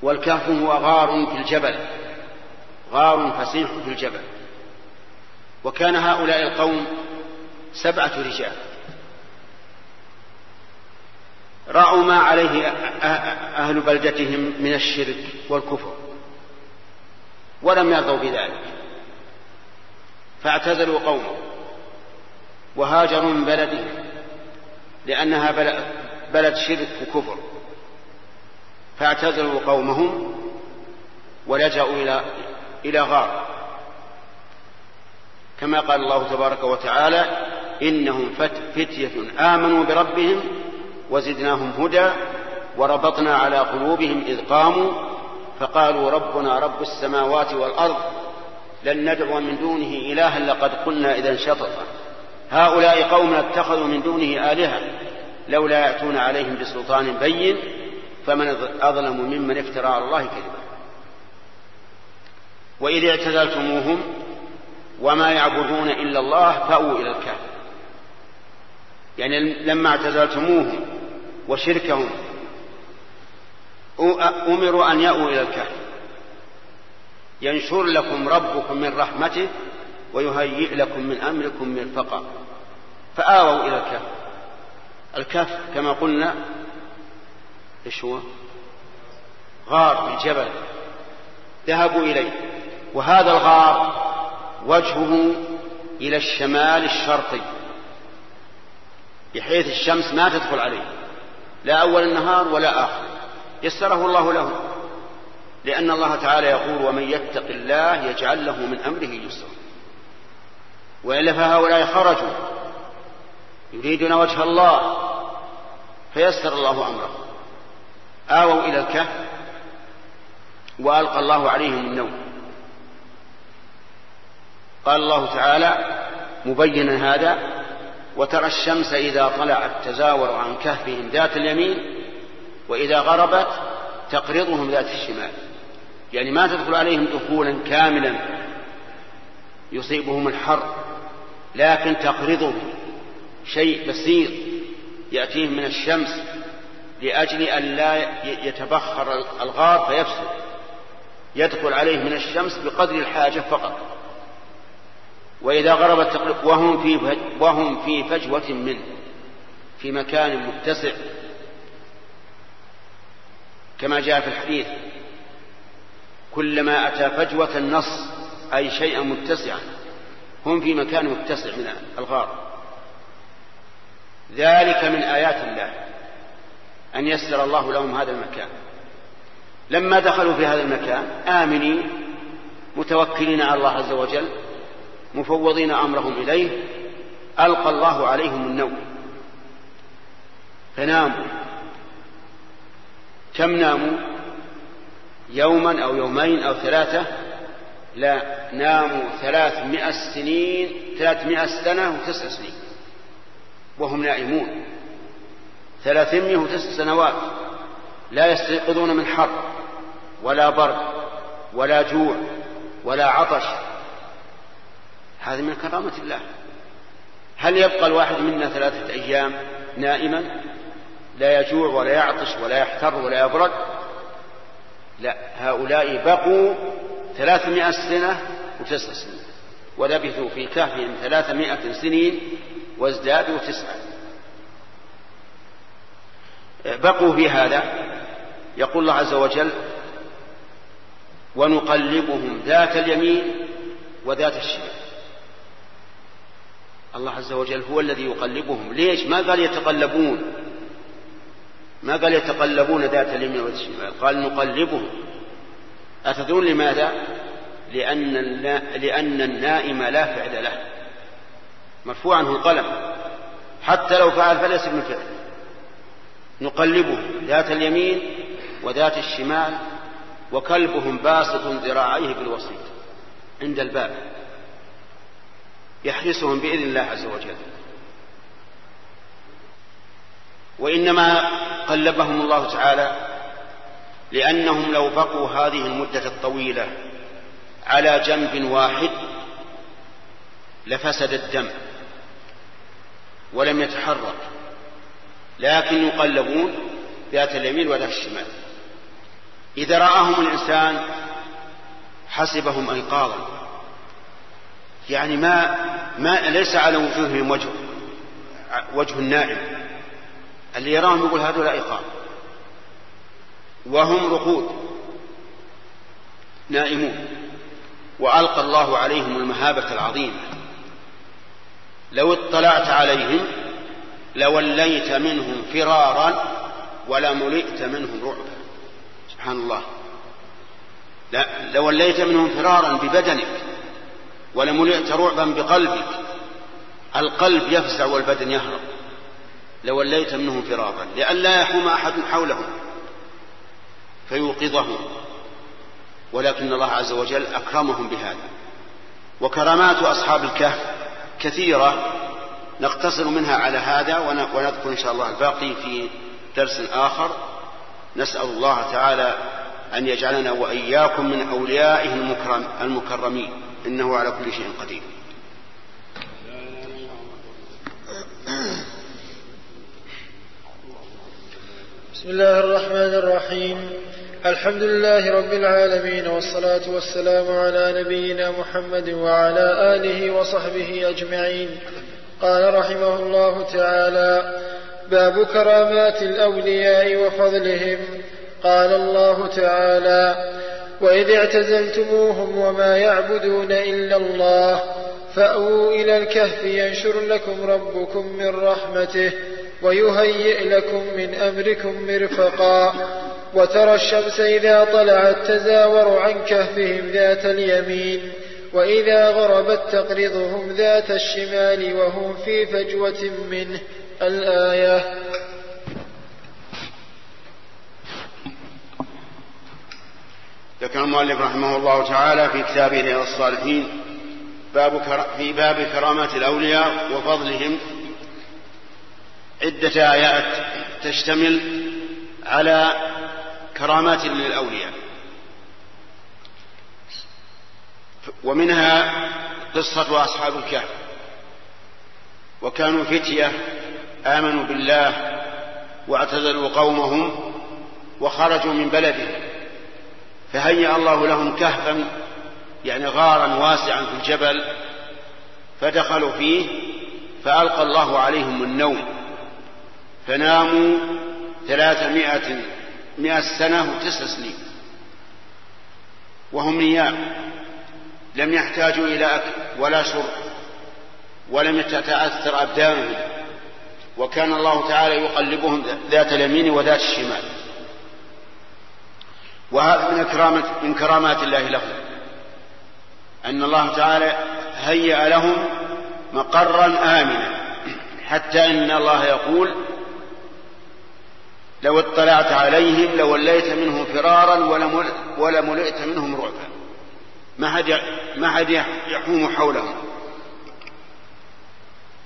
B: والكهف هو غار في الجبل غار فسيح في الجبل وكان هؤلاء القوم سبعة رجال رأوا ما عليه أهل بلدتهم من الشرك والكفر ولم يرضوا بذلك فاعتزلوا قومه وهاجروا من بلدهم لأنها بلد شرك وكفر فاعتزلوا قومهم ولجأوا إلى إلى غار كما قال الله تبارك وتعالى إنهم فتية آمنوا بربهم وزدناهم هدى وربطنا على قلوبهم إذ قاموا فقالوا ربنا رب السماوات والأرض لن ندعو من دونه إلها لقد قلنا إذا شططا هؤلاء قوم اتخذوا من دونه آلهة لولا يأتون عليهم بسلطان بين فمن أظلم ممن افترى على الله كذبا وإذ اعتزلتموهم وما يعبدون إلا الله فأووا إلى الكهف يعني لما اعتزلتموهم وشركهم أمروا أن يأووا إلى الكهف ينشر لكم ربكم من رحمته ويهيئ لكم من أمركم مرفقا فآووا إلى الكهف الكهف كما قلنا إيش هو غار من جبل ذهبوا إليه وهذا الغار وجهه إلى الشمال الشرقي بحيث الشمس ما تدخل عليه لا أول النهار ولا آخر يسره الله له لأن الله تعالى يقول ومن يتق الله يجعل له من أمره يسرا والا فهؤلاء خرجوا يريدون وجه الله فيسر الله امره اووا الى الكهف والقى الله عليهم النوم قال الله تعالى مبينا هذا وترى الشمس اذا طلعت تزاور عن كهفهم ذات اليمين واذا غربت تقرضهم ذات الشمال يعني ما تدخل عليهم دخولا كاملا يصيبهم الحر لكن تقرضه شيء بسيط يأتيه من الشمس لأجل أن لا يتبخر الغار فيفسد يدخل عليه من الشمس بقدر الحاجة فقط وإذا غربت وهم في وهم في فجوة منه في مكان متسع كما جاء في الحديث كلما أتى فجوة النص أي شيئا متسعا هم في مكان متسع من الغار ذلك من آيات الله أن يسر الله لهم هذا المكان لما دخلوا في هذا المكان آمنين متوكلين على الله عز وجل مفوضين أمرهم إليه ألقى الله عليهم النوم فناموا كم ناموا يوما أو يومين أو ثلاثة لا ناموا ثلاثمائة سنين ثلاثمائة سنة وتسع سنين وهم نائمون ثلاثمائة وتسع سنوات لا يستيقظون من حر ولا برد ولا جوع ولا عطش هذه من كرامة الله هل يبقى الواحد منا ثلاثة أيام نائما لا يجوع ولا يعطش ولا يحتر ولا يبرد لا هؤلاء بقوا ثلاثمائة سنة وتسع سنين ولبثوا في كهفهم ثلاثمائة سنين وازدادوا تسعة بقوا في هذا يقول الله عز وجل ونقلبهم ذات اليمين وذات الشمال الله عز وجل هو الذي يقلبهم ليش ما قال يتقلبون ما قال يتقلبون ذات اليمين وذات الشمال قال نقلبهم أتدرون لماذا؟ لأن, لأن النائم لا فعل له مرفوع عنه القلم حتى لو فعل فليس من فعل نقلبه ذات اليمين وذات الشمال وكلبهم باسط ذراعيه بالوسيط عند الباب يحرسهم بإذن الله عز وجل وإنما قلبهم الله تعالى لأنهم لو بقوا هذه المدة الطويلة على جنب واحد لفسد الدم ولم يتحرك لكن يقلبون ذات اليمين وذات الشمال إذا رآهم الإنسان حسبهم أيقاظا يعني ما ما ليس على وجوههم وجه وجه النائم اللي يراهم يقول لا أيقاظ وهم رقود نائمون وألقى الله عليهم المهابة العظيمة لو اطلعت عليهم لوليت منهم فرارا ولملئت منهم رعبا سبحان الله لا لوليت منهم فرارا ببدنك ولملئت رعبا بقلبك القلب يفزع والبدن يهرب لوليت منهم فرارا لئلا يحوم احد حولهم فيوقظهم ولكن الله عز وجل أكرمهم بهذا وكرامات أصحاب الكهف كثيرة نقتصر منها على هذا ونذكر إن شاء الله الباقي في درس آخر نسأل الله تعالى أن يجعلنا وإياكم من أوليائه المكرم المكرمين إنه على كل شيء قدير
D: بسم الله الرحمن الرحيم الحمد لله رب العالمين والصلاة والسلام على نبينا محمد وعلى آله وصحبه أجمعين قال رحمه الله تعالى باب كرامات الأولياء وفضلهم قال الله تعالى وإذ اعتزلتموهم وما يعبدون إلا الله فأووا إلى الكهف ينشر لكم ربكم من رحمته ويهيئ لكم من أمركم مرفقا وترى الشمس إذا طلعت تزاور عن كهفهم ذات اليمين وإذا غربت تقرضهم ذات الشمال وهم في فجوة منه الآية
B: ذكر المؤلف رحمه الله تعالى في كتابه رياض الصالحين باب في باب كرامات الأولياء وفضلهم عدة آيات تشتمل على كرامات للأولياء ومنها قصة أصحاب الكهف وكانوا فتية آمنوا بالله واعتزلوا قومهم وخرجوا من بلدهم فهيأ الله لهم كهفا يعني غارا واسعا في الجبل فدخلوا فيه فألقى الله عليهم النوم فناموا ثلاثمائة مئة سنة وتسع سنين وهم نيام لم يحتاجوا إلى أكل ولا شرب ولم تتأثر أبدانهم وكان الله تعالى يقلبهم ذات اليمين وذات الشمال وهذا من كرامة من كرامات الله لهم أن الله تعالى هيأ لهم مقرا آمنا حتى إن الله يقول لو اطلعت عليهم لوليت منهم فرارا ولملئت منهم رعبا ما حد ما حد يحوم حولهم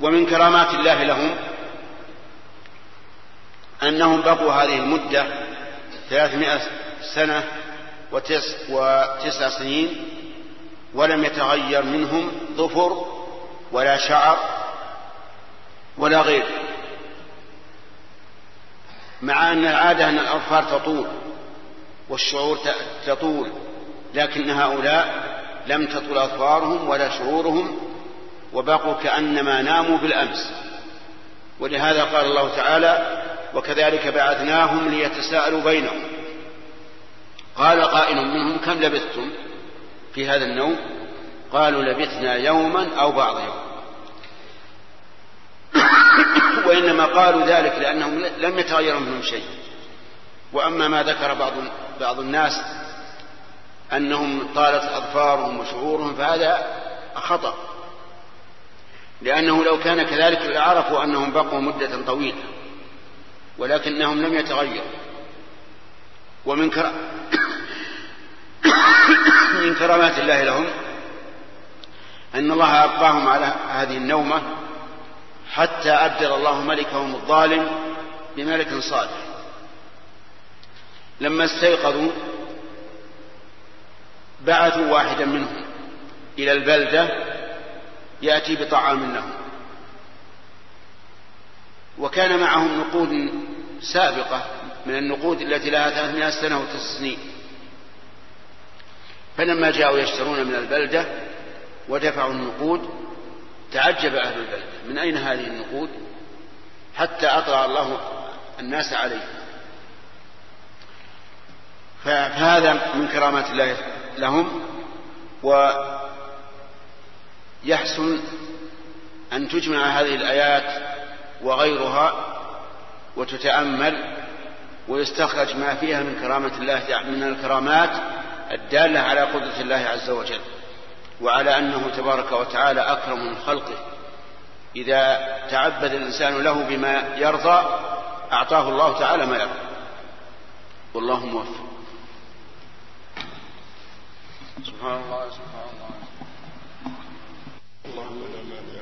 B: ومن كرامات الله لهم أنهم بقوا هذه المدة ثلاثمائة سنة وتس وتسع سنين ولم يتغير منهم ظفر ولا شعر ولا غير مع أن العادة أن الأظفار تطول والشعور تطول لكن هؤلاء لم تطل أظفارهم ولا شعورهم وبقوا كأنما ناموا بالأمس ولهذا قال الله تعالى وكذلك بعثناهم ليتساءلوا بينهم قال قائل منهم كم لبثتم في هذا النوم قالوا لبثنا يوما أو بعض يوم [coughs] وإنما قالوا ذلك لأنهم لم يتغير منهم شيء وأما ما ذكر بعض بعض الناس أنهم طالت أظفارهم وشعورهم فهذا خطأ لأنه لو كان كذلك لعرفوا أنهم بقوا مدة طويلة ولكنهم لم يتغيروا ومن كر... [coughs] من كرامات الله لهم أن الله أبقاهم على هذه النومة حتى أبدل الله ملكهم الظالم بملك صالح لما استيقظوا بعثوا واحدا منهم إلى البلدة يأتي بطعام لهم وكان معهم نقود سابقة من النقود التي لها ثلاثمائة سنة وتسع سنين فلما جاءوا يشترون من البلدة ودفعوا النقود تعجب أهل البلد من أين هذه النقود حتى أطلع الله الناس عليه فهذا من كرامات الله لهم ويحسن أن تجمع هذه الآيات وغيرها وتتأمل ويستخرج ما فيها من كرامة الله من الكرامات الدالة على قدرة الله عز وجل وعلى انه تبارك وتعالى اكرم من خلقه اذا تعبد الانسان له بما يرضى اعطاه الله تعالى ما يرضى والله موفق سبحان الله سبحان الله اللهم لا مانع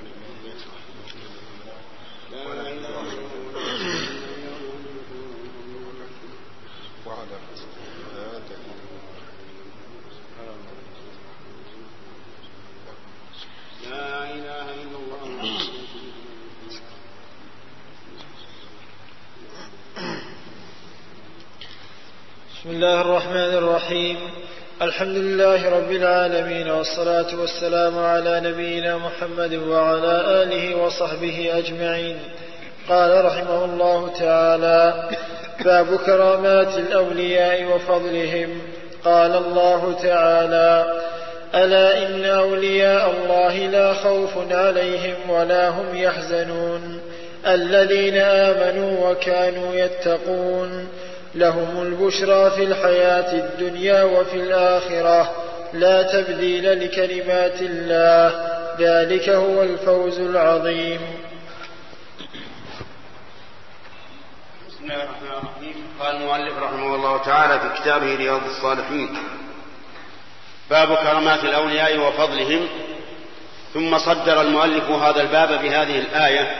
D: الله الرحمن الرحيم الحمد لله رب العالمين والصلاة والسلام على نبينا محمد وعلى آله وصحبه أجمعين قال رحمه الله تعالى باب كرامات الأولياء وفضلهم قال الله تعالى ألا إن أولياء الله لا خوف عليهم ولا هم يحزنون الذين آمنوا وكانوا يتقون لهم البشرى في الحياة الدنيا وفي الآخرة لا تبديل لكلمات الله ذلك هو الفوز العظيم
B: بسم الله الرحمن الرحيم قال المؤلف رحمه الله تعالى في كتابه رياض الصالحين باب كرامات الأولياء وفضلهم ثم صدر المؤلف هذا الباب بهذه الآية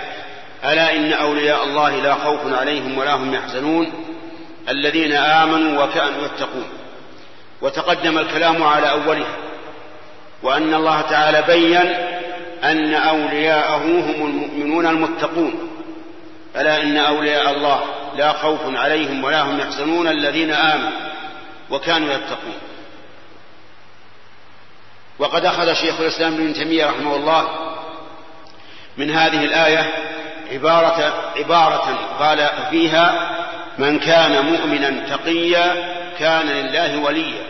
B: ألا إن أولياء الله لا خوف عليهم ولا هم يحزنون الذين آمنوا وكانوا يتقون وتقدم الكلام على أولها وأن الله تعالى بين أن أولياءه هم المؤمنون المتقون ألا إن أولياء الله لا خوف عليهم ولا هم يحزنون الذين آمنوا وكانوا يتقون وقد أخذ شيخ الإسلام ابن تيمية رحمه الله من هذه الآية عبارة عبارة قال فيها من كان مؤمنا تقيا كان لله وليا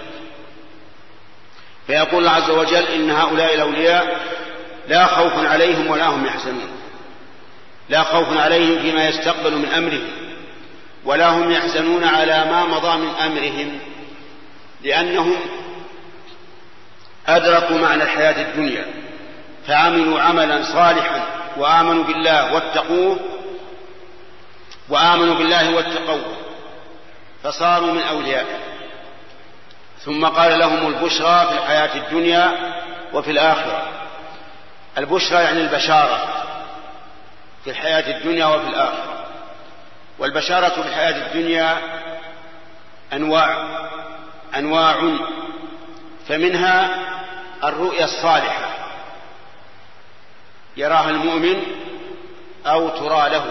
B: فيقول الله عز وجل إن هؤلاء الأولياء لا خوف عليهم ولا هم يحزنون لا خوف عليهم فيما يستقبل من أمرهم ولا هم يحزنون على ما مضى من أمرهم لأنهم أدركوا معنى الحياة الدنيا فعملوا عملا صالحا وآمنوا بالله واتقوه وآمنوا بالله واتقوه فصاروا من أوليائه ثم قال لهم البشرى في الحياة الدنيا وفي الآخرة البشرى يعني البشارة في الحياة الدنيا وفي الآخرة والبشارة في الحياة الدنيا أنواع أنواع فمنها الرؤيا الصالحة يراها المؤمن أو ترى له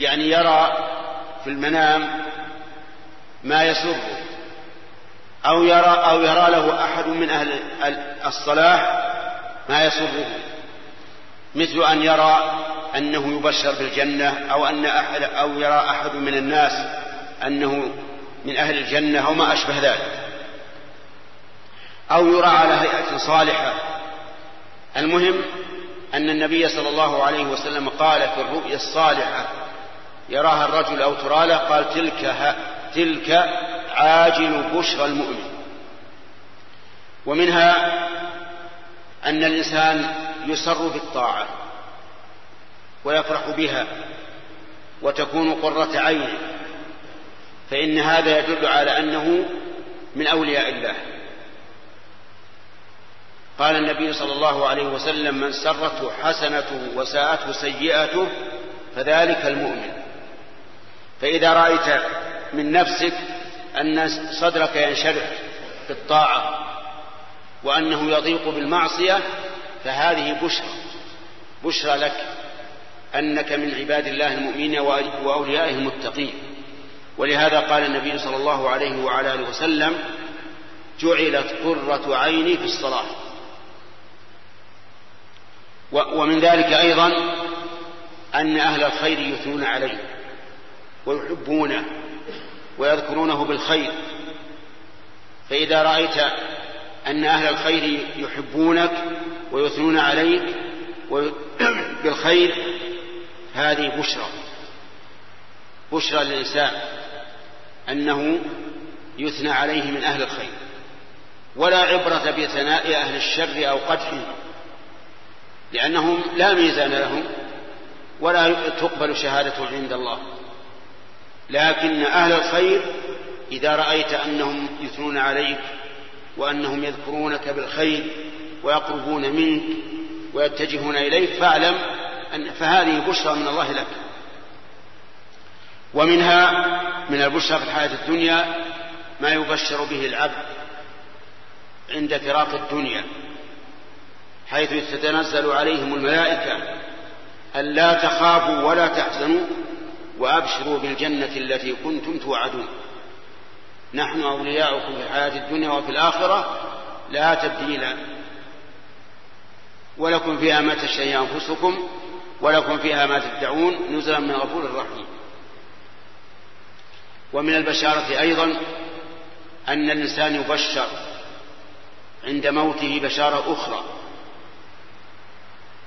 B: يعني يرى في المنام ما يسره أو يرى أو يرى له أحد من أهل الصلاح ما يسره مثل أن يرى أنه يبشر بالجنة أو أن أحد أو يرى أحد من الناس أنه من أهل الجنة أو ما أشبه ذلك أو يرى على هيئة صالحة المهم أن النبي صلى الله عليه وسلم قال في الرؤيا الصالحة يراها الرجل أو تراله قال تلك ها تلك عاجل بشرى المؤمن ومنها أن الإنسان يسر بالطاعة ويفرح بها وتكون قرة عينه فإن هذا يدل على أنه من أولياء الله قال النبي صلى الله عليه وسلم من سرته حسنته وساءته سيئته فذلك المؤمن فإذا رأيت من نفسك أن صدرك ينشرح بالطاعة وأنه يضيق بالمعصية فهذه بشرى بشرى لك أنك من عباد الله المؤمنين وأوليائه المتقين ولهذا قال النبي صلى الله عليه وعلى آله وسلم جعلت قرة عيني في الصلاة ومن ذلك أيضا أن أهل الخير يثنون عليه ويحبونه ويذكرونه بالخير فإذا رأيت أن أهل الخير يحبونك ويثنون عليك [clears throat] بالخير هذه بشرى بشرى للإنسان أنه يثنى عليه من أهل الخير ولا عبرة بثناء أهل الشر أو قدحهم لأنهم لا ميزان لهم ولا تقبل شهادة عند الله لكن أهل الخير إذا رأيت أنهم يثنون عليك وأنهم يذكرونك بالخير ويقربون منك ويتجهون إليك فاعلم أن فهذه بشرى من الله لك ومنها من البشرى في الحياة الدنيا ما يبشر به العبد عند فراق الدنيا حيث تتنزل عليهم الملائكة ألا تخافوا ولا تحزنوا وأبشروا بالجنة التي كنتم توعدون نحن أولياؤكم في الحياة الدنيا وفي الآخرة لا تبديل ولكم فيها ما تشتهي أنفسكم ولكم فيها ما تدعون نزلا من غفور رحيم ومن البشارة أيضا أن الإنسان يبشر عند موته بشارة أخرى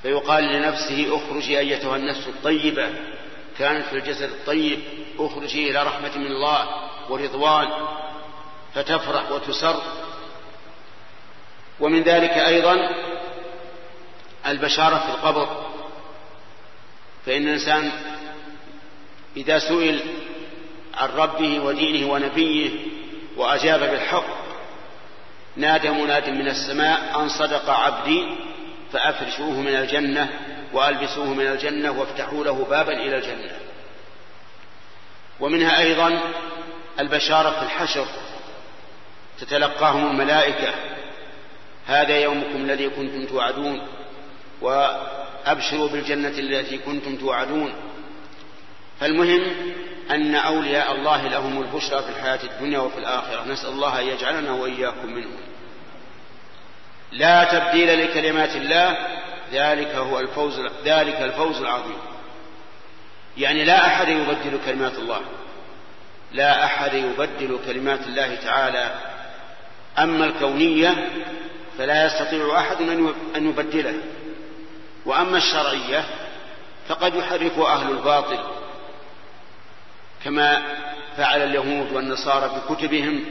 B: فيقال لنفسه اخرجي أيتها النفس الطيبة كانت في الجسد الطيب اخرجي الى رحمه من الله ورضوان فتفرح وتسر ومن ذلك ايضا البشاره في القبر فان الانسان اذا سئل عن ربه ودينه ونبيه واجاب بالحق نادى مناد من السماء ان صدق عبدي فافرشوه من الجنه وألبسوه من الجنة وافتحوا له بابا إلى الجنة ومنها أيضا البشارة في الحشر تتلقاهم الملائكة هذا يومكم الذي كنتم توعدون وأبشروا بالجنة التي كنتم توعدون فالمهم أن أولياء الله لهم البشرى في الحياة الدنيا وفي الآخرة نسأل الله أن يجعلنا وإياكم منهم لا تبديل لكلمات الله ذلك هو الفوز ذلك الفوز العظيم يعني لا أحد يبدل كلمات الله لا أحد يبدل كلمات الله تعالى أما الكونية فلا يستطيع أحد أن يبدله وأما الشرعية فقد يحرفها أهل الباطل كما فعل اليهود والنصارى بكتبهم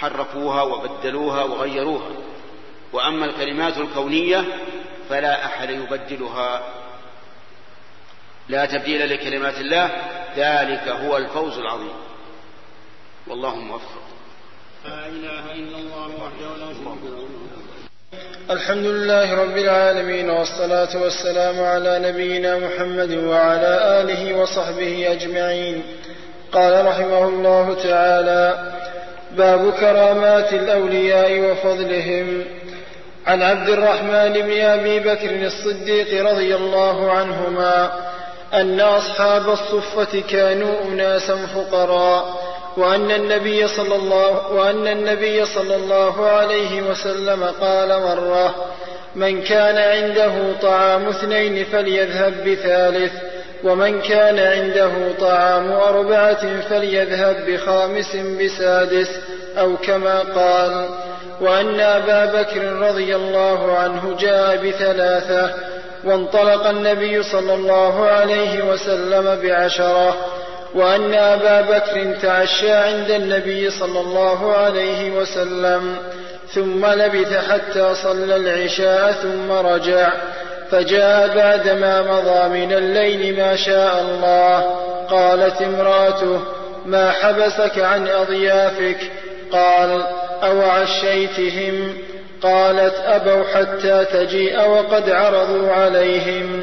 B: حرفوها وبدلوها وغيروها وأما الكلمات الكونية فلا أحد يبدلها لا تبديل لكلمات الله ذلك هو الفوز العظيم والله موفق لا إله إلا الله وحده لا شريك له
D: الحمد لله رب العالمين والصلاة والسلام على نبينا محمد وعلى آله وصحبه أجمعين قال رحمه الله تعالى باب كرامات الأولياء وفضلهم عن عبد الرحمن بن أبي بكر الصديق رضي الله عنهما أن أصحاب الصفة كانوا أناسا فقراء وأن النبي صلى الله وأن النبي صلى الله عليه وسلم قال مرة من كان عنده طعام اثنين فليذهب بثالث ومن كان عنده طعام أربعة فليذهب بخامس بسادس أو كما قال وأن أبا بكر رضي الله عنه جاء بثلاثة وانطلق النبي صلى الله عليه وسلم بعشرة وأن أبا بكر تعشى عند النبي صلى الله عليه وسلم ثم لبث حتى صلى العشاء ثم رجع فجاء بعدما مضى من الليل ما شاء الله قالت امراته ما حبسك عن أضيافك قال أوعشيتهم قالت أبوا حتى تجيء وقد عرضوا عليهم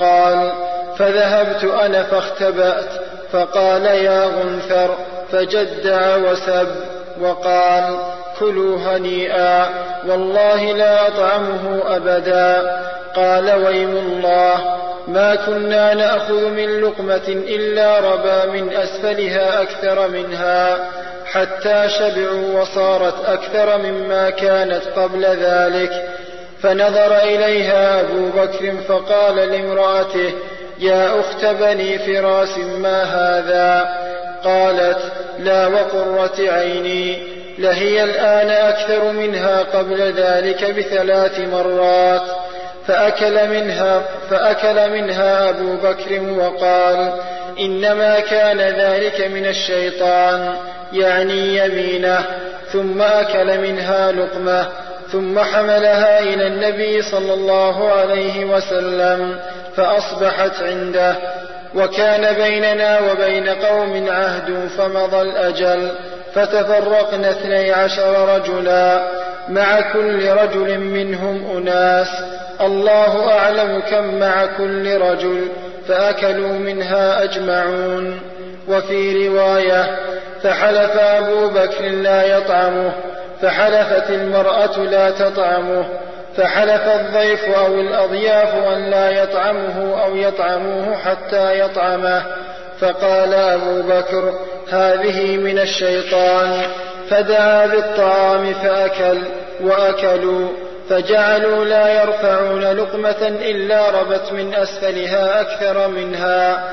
D: قال فذهبت أنا فاختبأت فقال يا غنثر فجدع وسب وقال كلوا هنيئا والله لا أطعمه أبدا قال ويم الله ما كنا نأخذ من لقمة إلا ربا من أسفلها أكثر منها حتى شبعوا وصارت أكثر مما كانت قبل ذلك فنظر إليها أبو بكر فقال لامرأته يا أخت بني فراس ما هذا قالت لا وقرة عيني لهي الآن أكثر منها قبل ذلك بثلاث مرات فأكل منها, فأكل منها أبو بكر وقال إنما كان ذلك من الشيطان يعني يمينه ثم أكل منها لقمة ثم حملها إلى النبي صلى الله عليه وسلم فأصبحت عنده وكان بيننا وبين قوم عهد فمضى الأجل فتفرقنا اثني عشر رجلا مع كل رجل منهم أناس الله أعلم كم مع كل رجل فأكلوا منها أجمعون وفي رواية فحلف أبو بكر لا يطعمه فحلفت المرأة لا تطعمه فحلف الضيف أو الأضياف أن لا يطعمه أو يطعموه حتى يطعمه فقال أبو بكر هذه من الشيطان فدعا بالطعام فأكل وأكلوا فجعلوا لا يرفعون لقمة إلا ربت من أسفلها أكثر منها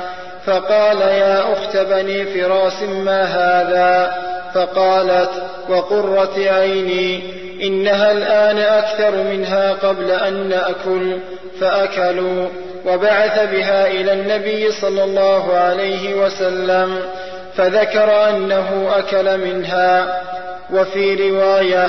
D: فقال يا أخت بني فراس ما هذا فقالت وقرة عيني إنها الآن أكثر منها قبل أن أكل فأكلوا وبعث بها إلى النبي صلى الله عليه وسلم فذكر أنه أكل منها وفي رواية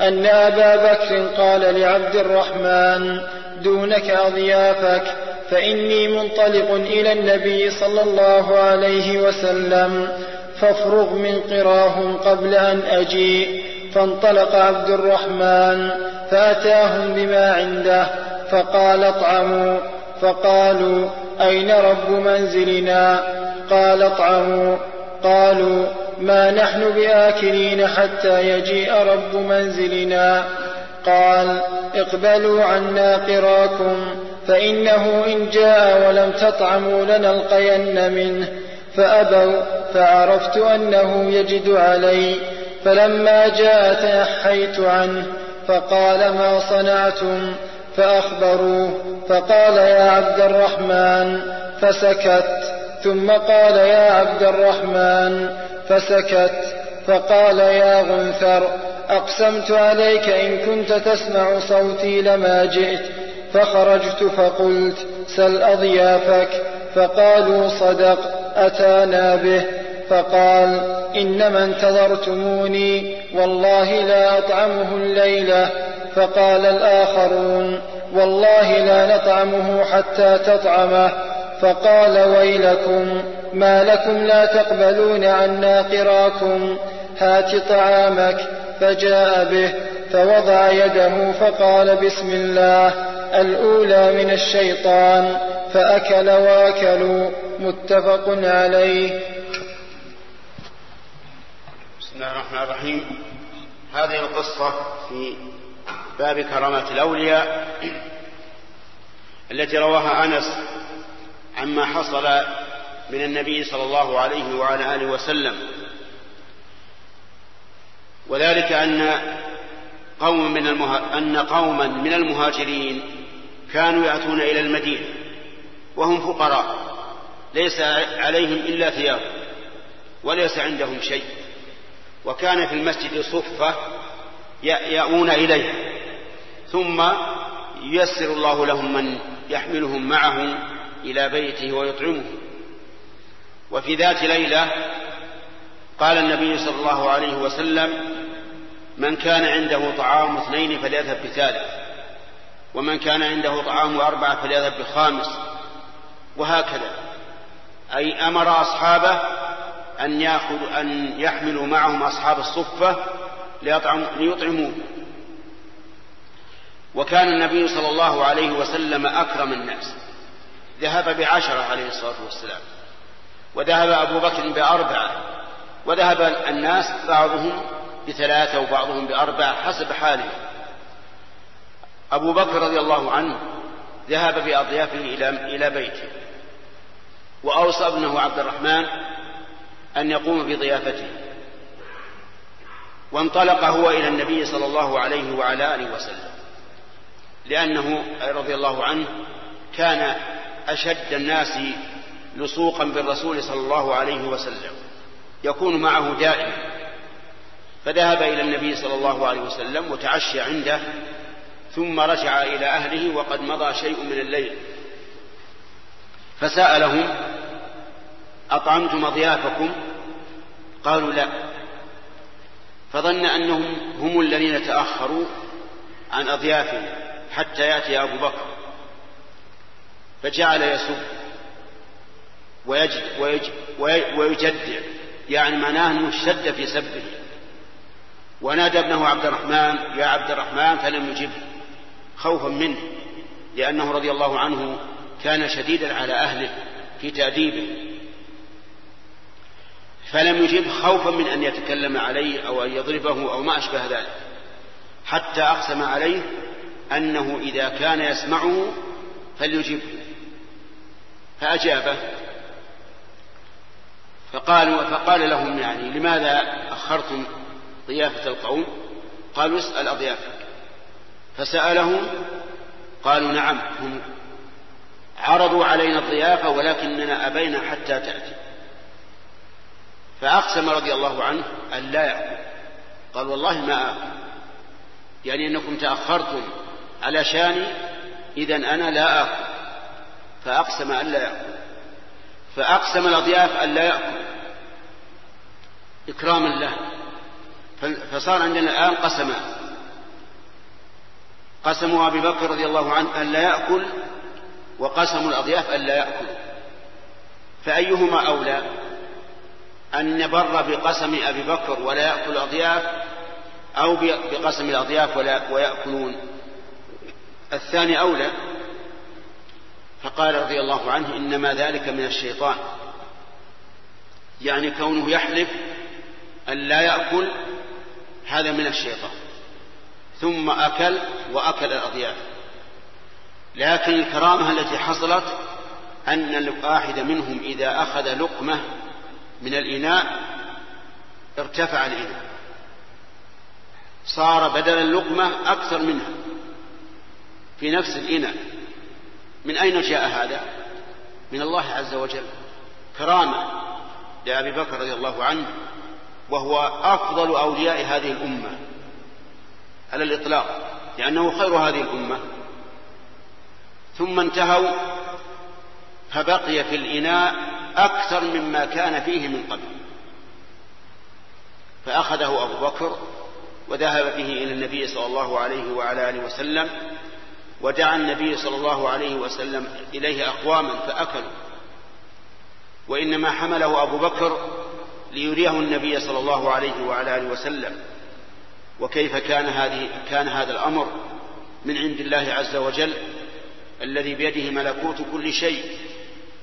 D: أن أبا بكر قال لعبد الرحمن دونك أضيافك فإني منطلق إلى النبي صلى الله عليه وسلم فافرغ من قراهم قبل أن أجيء فانطلق عبد الرحمن فأتاهم بما عنده فقال اطعموا فقالوا أين رب منزلنا قال اطعموا قالوا ما نحن باكلين حتى يجيء رب منزلنا قال اقبلوا عنا قراكم فانه ان جاء ولم تطعموا لنلقين منه فابوا فعرفت انه يجد علي فلما جاء تنحيت عنه فقال ما صنعتم فاخبروه فقال يا عبد الرحمن فسكت ثم قال يا عبد الرحمن فسكت فقال يا غنثر أقسمت عليك إن كنت تسمع صوتي لما جئت فخرجت فقلت سل أضيافك فقالوا صدق أتانا به فقال إنما انتظرتموني والله لا أطعمه الليلة فقال الآخرون والله لا نطعمه حتى تطعمه فقال ويلكم ما لكم لا تقبلون عنا قراكم هات طعامك فجاء به فوضع يده فقال بسم الله الأولى من الشيطان فأكل وأكلوا متفق عليه
B: بسم الله الرحمن الرحيم هذه القصة في باب كرامات الأولياء التي رواها أنس عما حصل من النبي صلى الله عليه وعلى آله وسلم وذلك أن قوم من المها... أن قوما من المهاجرين كانوا يأتون إلى المدينة وهم فقراء ليس عليهم إلا ثياب وليس عندهم شيء وكان في المسجد صفة يأون إليها ثم ييسر الله لهم من يحملهم معهم إلى بيته ويطعمه وفي ذات ليلة قال النبي صلى الله عليه وسلم من كان عنده طعام اثنين فليذهب بثالث ومن كان عنده طعام أربعة فليذهب بخامس وهكذا أي أمر أصحابه أن يأخذ أن يحملوا معهم أصحاب الصفة ليطعموا ليطعموه وكان النبي صلى الله عليه وسلم أكرم الناس ذهب بعشرة عليه الصلاة والسلام وذهب أبو بكر بأربعة وذهب الناس بعضهم بثلاثة وبعضهم بأربعة حسب حاله أبو بكر رضي الله عنه ذهب بأضيافه إلى إلى بيته وأوصى ابنه عبد الرحمن أن يقوم بضيافته وانطلق هو إلى النبي صلى الله عليه وعلى آله وسلم لأنه رضي الله عنه كان أشد الناس لصوقا بالرسول صلى الله عليه وسلم يكون معه دائما فذهب إلى النبي صلى الله عليه وسلم وتعشى عنده ثم رجع إلى أهله وقد مضى شيء من الليل فسألهم أطعمتم أضيافكم قالوا لا فظن أنهم هم الذين تأخروا عن أضيافهم حتى يأتي أبو بكر فجعل يسب ويجد ويجدع يعني معناه انه اشتد في سبه ونادى ابنه عبد الرحمن يا عبد الرحمن فلم يجبه خوفا منه لأنه رضي الله عنه كان شديدا على أهله في تأديبه فلم يجب خوفا من أن يتكلم عليه أو أن يضربه أو ما أشبه ذلك حتى أقسم عليه أنه إذا كان يسمعه فليجبه فأجابه فقالوا فقال لهم يعني لماذا أخرتم ضيافة القوم قالوا اسأل أضيافك فسألهم قالوا نعم هم عرضوا علينا الضيافة ولكننا أبينا حتى تأتي فأقسم رضي الله عنه أن لا يأكل قال والله ما آكل يعني أنكم تأخرتم على شاني إذا أنا لا آكل فأقسم ألا يأكل فأقسم الأضياف ألا يأكل إكراما له فصار عندنا الآن قسمان قسم أبي بكر رضي الله عنه ألا يأكل وقسم الأضياف ألا يأكل فأيهما أولى أن نبر بقسم أبي بكر ولا يأكل الأضياف أو بقسم الأضياف ولا ويأكلون الثاني أولى فقال رضي الله عنه إنما ذلك من الشيطان يعني كونه يحلف أن لا يأكل هذا من الشيطان ثم أكل وأكل الأضياف لكن الكرامة التي حصلت أن الواحد منهم إذا أخذ لقمة من الإناء ارتفع الإناء صار بدل اللقمة أكثر منها في نفس الإناء من أين جاء هذا من الله عز وجل كرامة لأبي بكر رضي الله عنه وهو أفضل أولياء هذه الأمة على الإطلاق لأنه خير هذه الأمة ثم انتهوا فبقي في الإناء أكثر مما كان فيه من قبل فأخذه أبو بكر وذهب به إلى النبي صلى الله عليه وعلى آله وسلم ودعا النبي صلى الله عليه وسلم إليه أقواما فأكلوا وإنما حمله أبو بكر ليريه النبي صلى الله عليه وعلى آله وسلم وكيف كان هذه كان هذا الأمر من عند الله عز وجل الذي بيده ملكوت كل شيء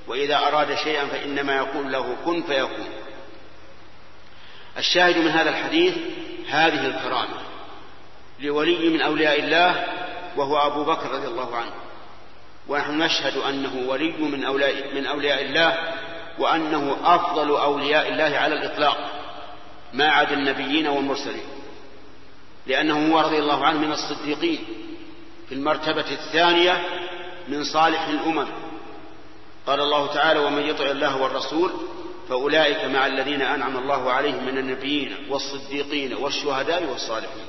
B: وإذا أراد شيئا فإنما يقول له كن فيكون الشاهد من هذا الحديث هذه الكرامة لولي من أولياء الله وهو أبو بكر رضي الله عنه ونحن نشهد أنه ولي من أولياء, من أولياء الله وأنه أفضل أولياء الله على الإطلاق ما عدا النبيين والمرسلين لأنه هو رضي الله عنه من الصديقين في المرتبة الثانية من صالح الأمم قال الله تعالى ومن يطع الله والرسول فأولئك مع الذين أنعم الله عليهم من النبيين والصديقين والشهداء والصالحين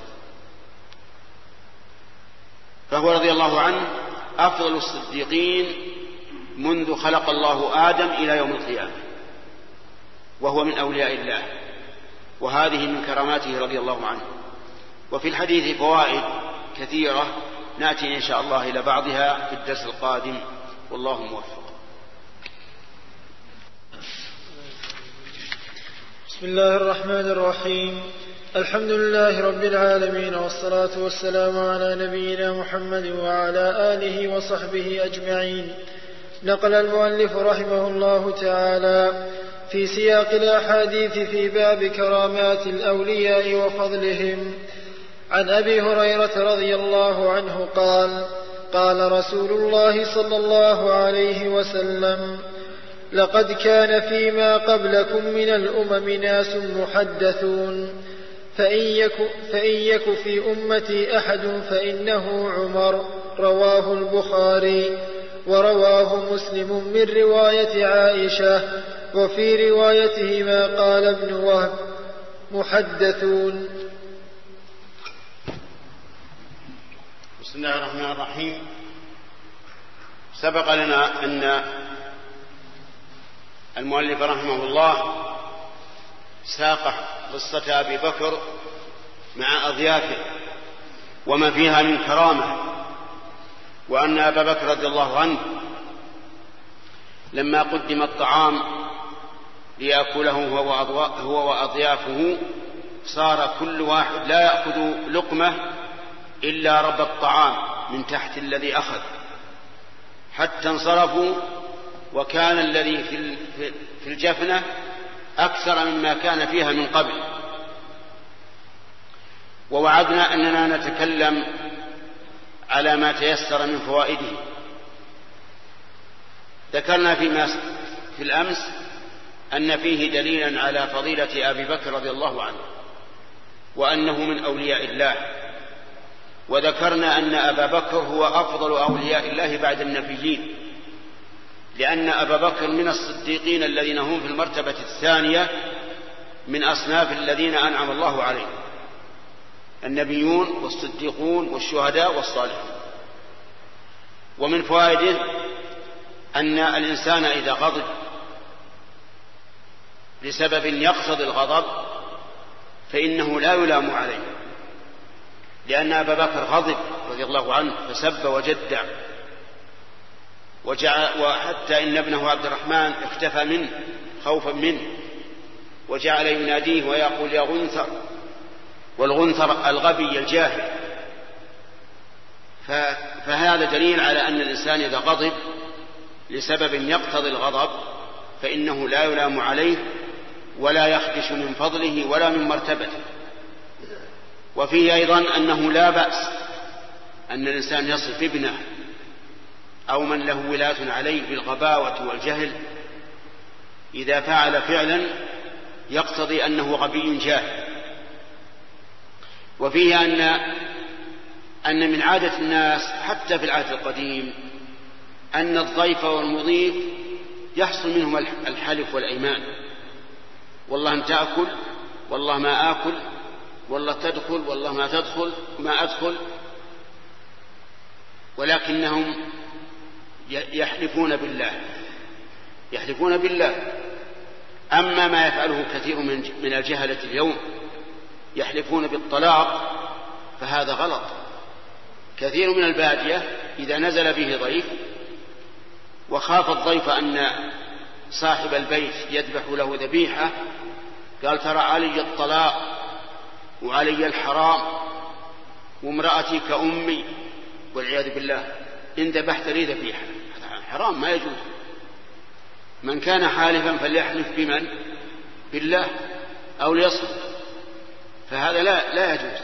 B: فهو رضي الله عنه أفضل الصديقين منذ خلق الله آدم إلى يوم القيامة وهو من أولياء الله وهذه من كراماته رضي الله عنه وفي الحديث فوائد كثيرة نأتي إن شاء الله إلى بعضها في الدرس القادم والله موفق
D: بسم الله الرحمن الرحيم الحمد لله رب العالمين والصلاة والسلام على نبينا محمد وعلى آله وصحبه أجمعين نقل المؤلف رحمه الله تعالى في سياق الأحاديث في باب كرامات الأولياء وفضلهم عن أبي هريرة رضي الله عنه قال قال رسول الله صلى الله عليه وسلم لقد كان فيما قبلكم من الأمم ناس محدثون فإن يك, فإن يك في أمتي أحد فإنه عمر رواه البخاري ورواه مسلم من رواية عائشة وفي روايته ما قال ابن وهب محدثون
B: بسم الله الرحمن الرحيم سبق لنا أن المؤلف رحمه الله ساق قصة أبي بكر مع أضيافه وما فيها من كرامة وأن أبا بكر رضي الله عنه لما قدم الطعام ليأكله هو وأضيافه صار كل واحد لا يأخذ لقمة إلا رب الطعام من تحت الذي أخذ حتى انصرفوا وكان الذي في الجفنة أكثر مما كان فيها من قبل ووعدنا أننا نتكلم على ما تيسر من فوائده ذكرنا فيما في الأمس أن فيه دليلا على فضيلة أبي بكر رضي الله عنه وأنه من أولياء الله وذكرنا أن أبا بكر هو أفضل أولياء الله بعد النبيين لأن أبا بكر من الصديقين الذين هم في المرتبة الثانية من أصناف الذين أنعم الله عليهم النبيون والصديقون والشهداء والصالحون ومن فوائده أن الإنسان إذا غضب لسبب يقصد الغضب فإنه لا يلام عليه لأن أبا بكر غضب رضي الله عنه فسب وجدع وجعل وحتى إن ابنه عبد الرحمن اختفى منه خوفا منه وجعل يناديه ويقول يا غنثر والغنثر الغبي الجاهل فهذا دليل على أن الإنسان إذا غضب لسبب يقتضي الغضب فإنه لا يلام عليه ولا يخدش من فضله ولا من مرتبته وفيه أيضا أنه لا بأس أن الإنسان يصف ابنه أو من له ولاة عليه بالغباوة والجهل إذا فعل فعلا يقتضي أنه غبي جاهل وفيه أن أن من عادة الناس حتى في العهد القديم أن الضيف والمضيف يحصل منهم الحلف والأيمان والله أن تأكل والله ما آكل والله تدخل والله ما تدخل ما أدخل ولكنهم يحلفون بالله يحلفون بالله أما ما يفعله كثير من من الجهلة اليوم يحلفون بالطلاق فهذا غلط كثير من البادية إذا نزل به ضيف وخاف الضيف أن صاحب البيت يذبح له ذبيحة قال ترى علي الطلاق وعلي الحرام وامرأتي كأمي والعياذ بالله إن ذبحت لي ذبيحة حرام ما يجوز من كان حالفا فليحلف بمن بالله أو ليصمت فهذا لا لا يجوز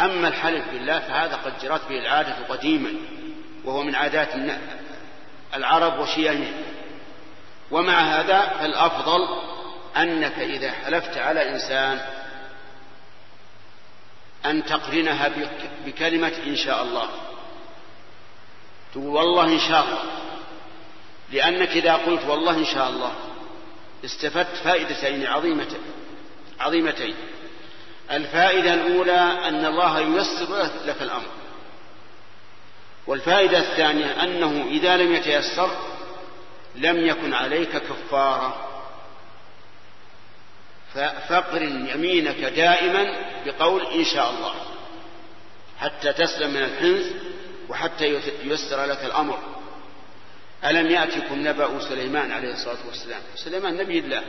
B: أما الحلف بالله فهذا قد جرت به العادة قديما وهو من عادات العرب وشيعهم ومع هذا فالأفضل أنك إذا حلفت على إنسان أن تقرنها بكلمة إن شاء الله تقول والله إن شاء الله لأنك إذا قلت والله إن شاء الله استفدت فائدتين عظيمتين عظيمتين الفائدة الأولى أن الله ييسر لك الأمر والفائدة الثانية أنه إذا لم يتيسر لم يكن عليك كفارة فاقرن يمينك دائما بقول إن شاء الله حتى تسلم من الحنث وحتى ييسر لك الأمر ألم يأتكم نبأ سليمان عليه الصلاة والسلام سليمان نبي الله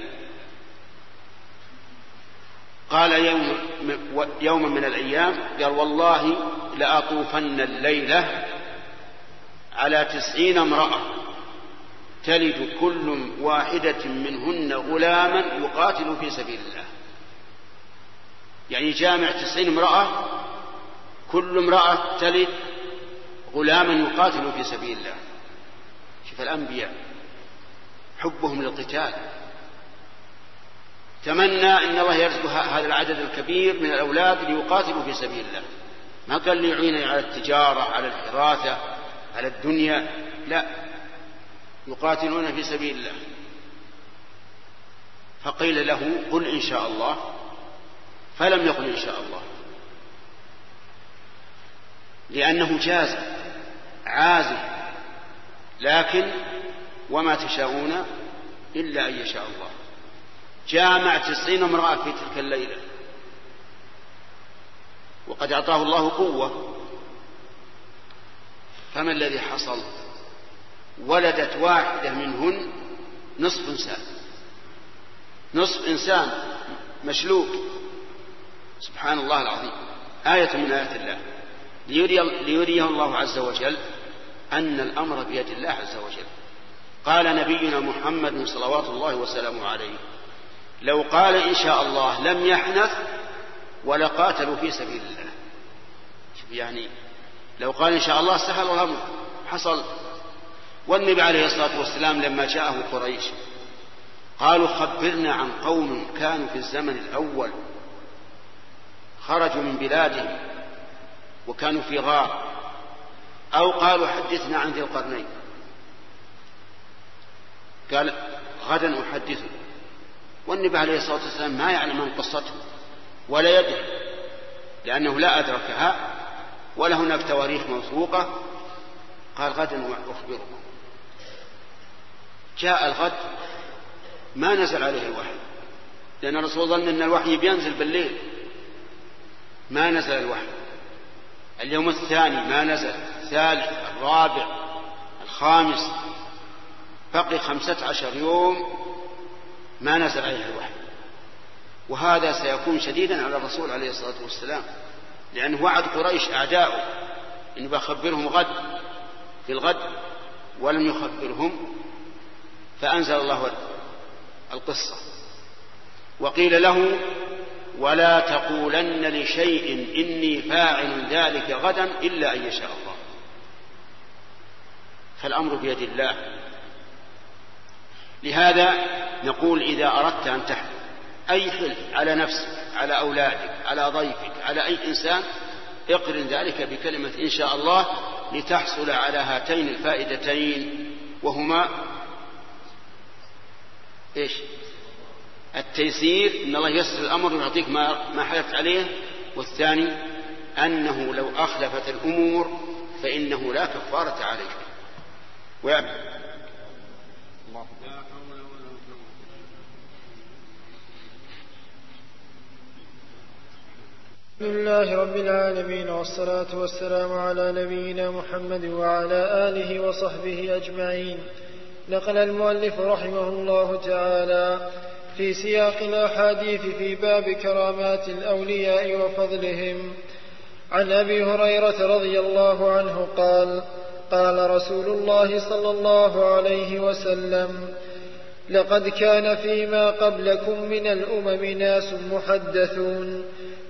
B: قال يوم يوم من الأيام قال والله لأطوفن الليلة على تسعين امرأة تلد كل واحدة منهن غلاما يقاتل في سبيل الله يعني جامع تسعين امرأة كل امرأة تلد غلاما يقاتل في سبيل الله شوف الأنبياء حبهم للقتال تمنى أن الله يرزق هذا العدد الكبير من الأولاد ليقاتلوا في سبيل الله ما قال ليعينني على التجارة على الحراثة على الدنيا لا يقاتلون في سبيل الله فقيل له قل إن شاء الله فلم يقل إن شاء الله لأنه جاز عازم لكن وما تشاءون إلا أن يشاء الله جامع تسعين امرأة في تلك الليلة وقد أعطاه الله قوة فما الذي حصل ولدت واحدة منهن نصف إنسان نصف إنسان مشلوك سبحان الله العظيم آية من آيات الله ليري ليريه الله عز وجل أن الأمر بيد الله عز وجل قال نبينا محمد صلوات الله وسلامه عليه لو قال إن شاء الله لم يحنث ولقاتلوا في سبيل الله يعني لو قال إن شاء الله سهل الأمر حصل والنبي عليه الصلاة والسلام لما جاءه قريش قالوا خبرنا عن قوم كانوا في الزمن الأول خرجوا من بلادهم وكانوا في غار أو قالوا حدثنا عن ذي القرنين قال غدا أحدثه والنبي عليه الصلاة والسلام ما يعلم عن قصته ولا يدري لأنه لا أدركها ولا هناك تواريخ موثوقة قال غدا أخبركم جاء الغد ما نزل عليه الوحي لأن الرسول ظن أن الوحي بينزل بالليل ما نزل الوحي اليوم الثاني ما نزل الثالث الرابع الخامس بقي خمسة عشر يوم ما نزل عليها الوحي وهذا سيكون شديدا على الرسول عليه الصلاة والسلام لأنه وعد قريش أعداؤه أن بخبرهم غد في الغد ولم يخبرهم فأنزل الله القصة وقيل له ولا تقولن لشيء إني فاعل ذلك غدا إلا أن يشاء الله فالأمر بيد الله لهذا نقول إذا أردت أن تحلف أي حلف على نفسك على أولادك على ضيفك على أي إنسان اقرن ذلك بكلمة إن شاء الله لتحصل على هاتين الفائدتين وهما إيش التيسير إن الله يسر الأمر ويعطيك ما, ما حلفت عليه والثاني أنه لو أخلفت الأمور فإنه لا كفارة عليك ويأتي
D: بسم الله رب العالمين والصلاة والسلام على نبينا محمد وعلى آله وصحبه أجمعين نقل المؤلف رحمه الله تعالى في سياق الأحاديث في باب كرامات الأولياء وفضلهم عن أبي هريرة رضي الله عنه قال: قال رسول الله صلى الله عليه وسلم لقد كان فيما قبلكم من الأمم ناس محدثون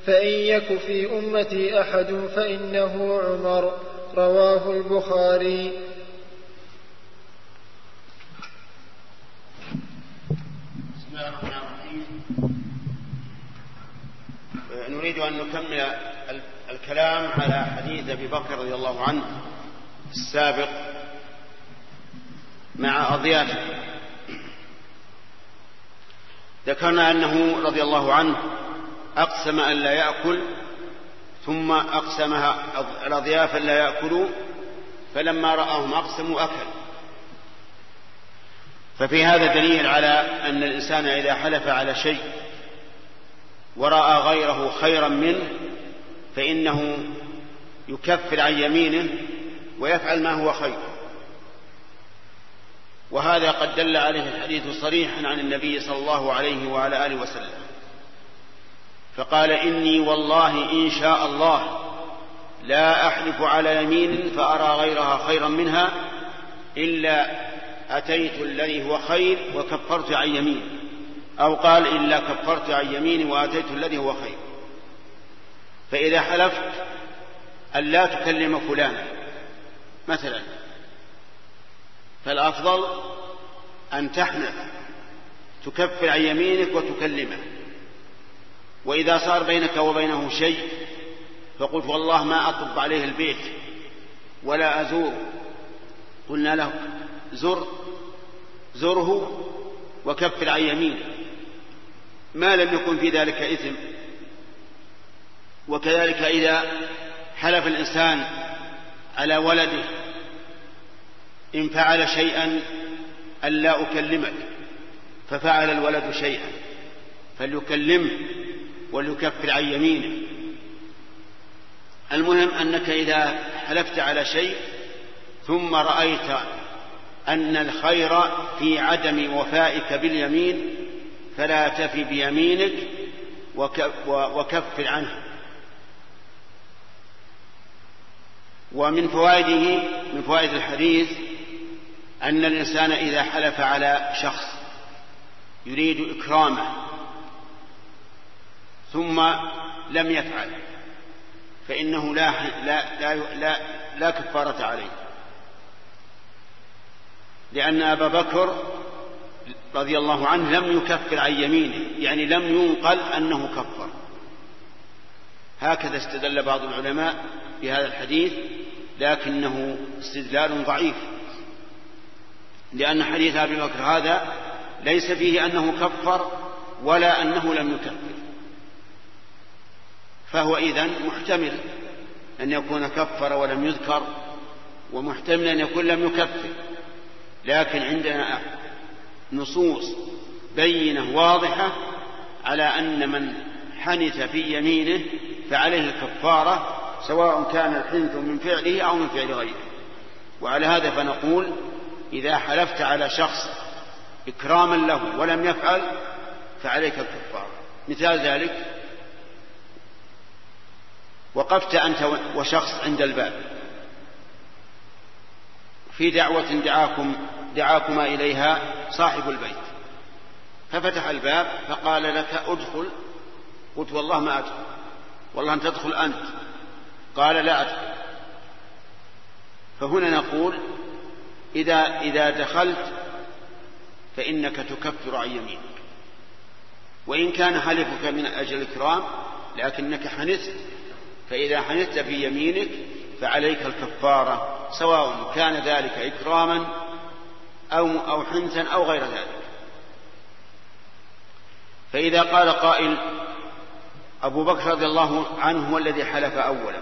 D: فإن يك في أمتي أحد فإنه عمر رواه البخاري
B: نريد أن نكمل الكلام على حديث أبي بكر رضي الله عنه السابق مع أضيافه ذكرنا أنه رضي الله عنه أقسم أن لا يأكل ثم أقسمها الأضياف أن لا يأكلوا فلما رآهم أقسموا أكل ففي هذا دليل على أن الإنسان إذا حلف على شيء ورأى غيره خيرا منه فإنه يكفر عن يمينه ويفعل ما هو خير وهذا قد دل عليه الحديث صريحا عن النبي صلى الله عليه وعلى آله وسلم فقال إني والله إن شاء الله لا أحلف على يمين فأرى غيرها خيرا منها إلا أتيت الذي هو خير وكفرت عن يمين أو قال إلا كفرت عن يمين وأتيت الذي هو خير فإذا حلفت ألا تكلم فلانا مثلا فالأفضل أن تحنث تكفر عن يمينك وتكلمه وإذا صار بينك وبينه شيء فقلت والله ما أطب عليه البيت ولا أزور قلنا له زر زره وكفر عن يمينه ما لم يكن في ذلك إثم وكذلك إذا حلف الإنسان على ولده إن فعل شيئا ألا أكلمك ففعل الولد شيئا فليكلمه وليكفر عن يمينه المهم أنك إذا حلفت على شيء ثم رأيت أن الخير في عدم وفائك باليمين فلا تفي بيمينك وكفر عنه ومن فوائده من فوائد الحديث أن الإنسان إذا حلف على شخص يريد إكرامه ثم لم يفعل فإنه لا لا لا لا, لا كفارة عليه لأن أبا بكر رضي الله عنه لم يكفر عن يمينه يعني لم ينقل أنه كفر هكذا استدل بعض العلماء بهذا الحديث لكنه استدلال ضعيف لأن حديث أبي بكر هذا ليس فيه أنه كفر ولا أنه لم يكفر فهو إذن محتمل أن يكون كفر ولم يذكر ومحتمل أن يكون لم يكفر لكن عندنا نصوص بينة واضحة على أن من حنث في يمينه فعليه الكفارة سواء كان الحنث من فعله أو من فعل غيره وعلى هذا فنقول إذا حلفت على شخص إكراما له ولم يفعل فعليك الكفار مثال ذلك وقفت أنت وشخص عند الباب في دعوة دعاكم دعاكما إليها صاحب البيت ففتح الباب فقال لك ادخل قلت والله ما أدخل والله أن تدخل أنت قال لا أدخل فهنا نقول إذا إذا دخلت فإنك تكفر عن يمينك وإن كان حلفك من أجل الكرام لكنك حنثت فإذا حنثت في يمينك فعليك الكفارة سواء كان ذلك إكراما أو أو حنثا أو غير ذلك فإذا قال قائل أبو بكر رضي الله عنه هو الذي حلف أولا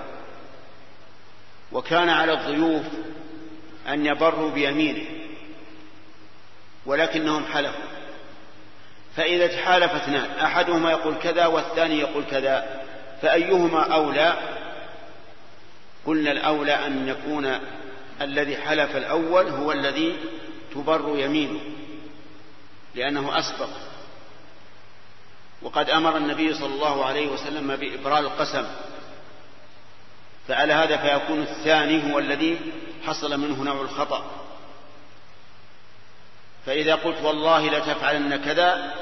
B: وكان على الضيوف أن يبروا بيمينه ولكنهم حلفوا فإذا تحالف اثنان أحدهما يقول كذا والثاني يقول كذا فأيهما أولى قلنا الأولى أن يكون الذي حلف الأول هو الذي تبر يمينه لأنه أسبق وقد أمر النبي صلى الله عليه وسلم بإبرار القسم فعلى هذا فيكون الثاني هو الذي حصل منه نوع الخطأ فإذا قلت والله لتفعلن كذا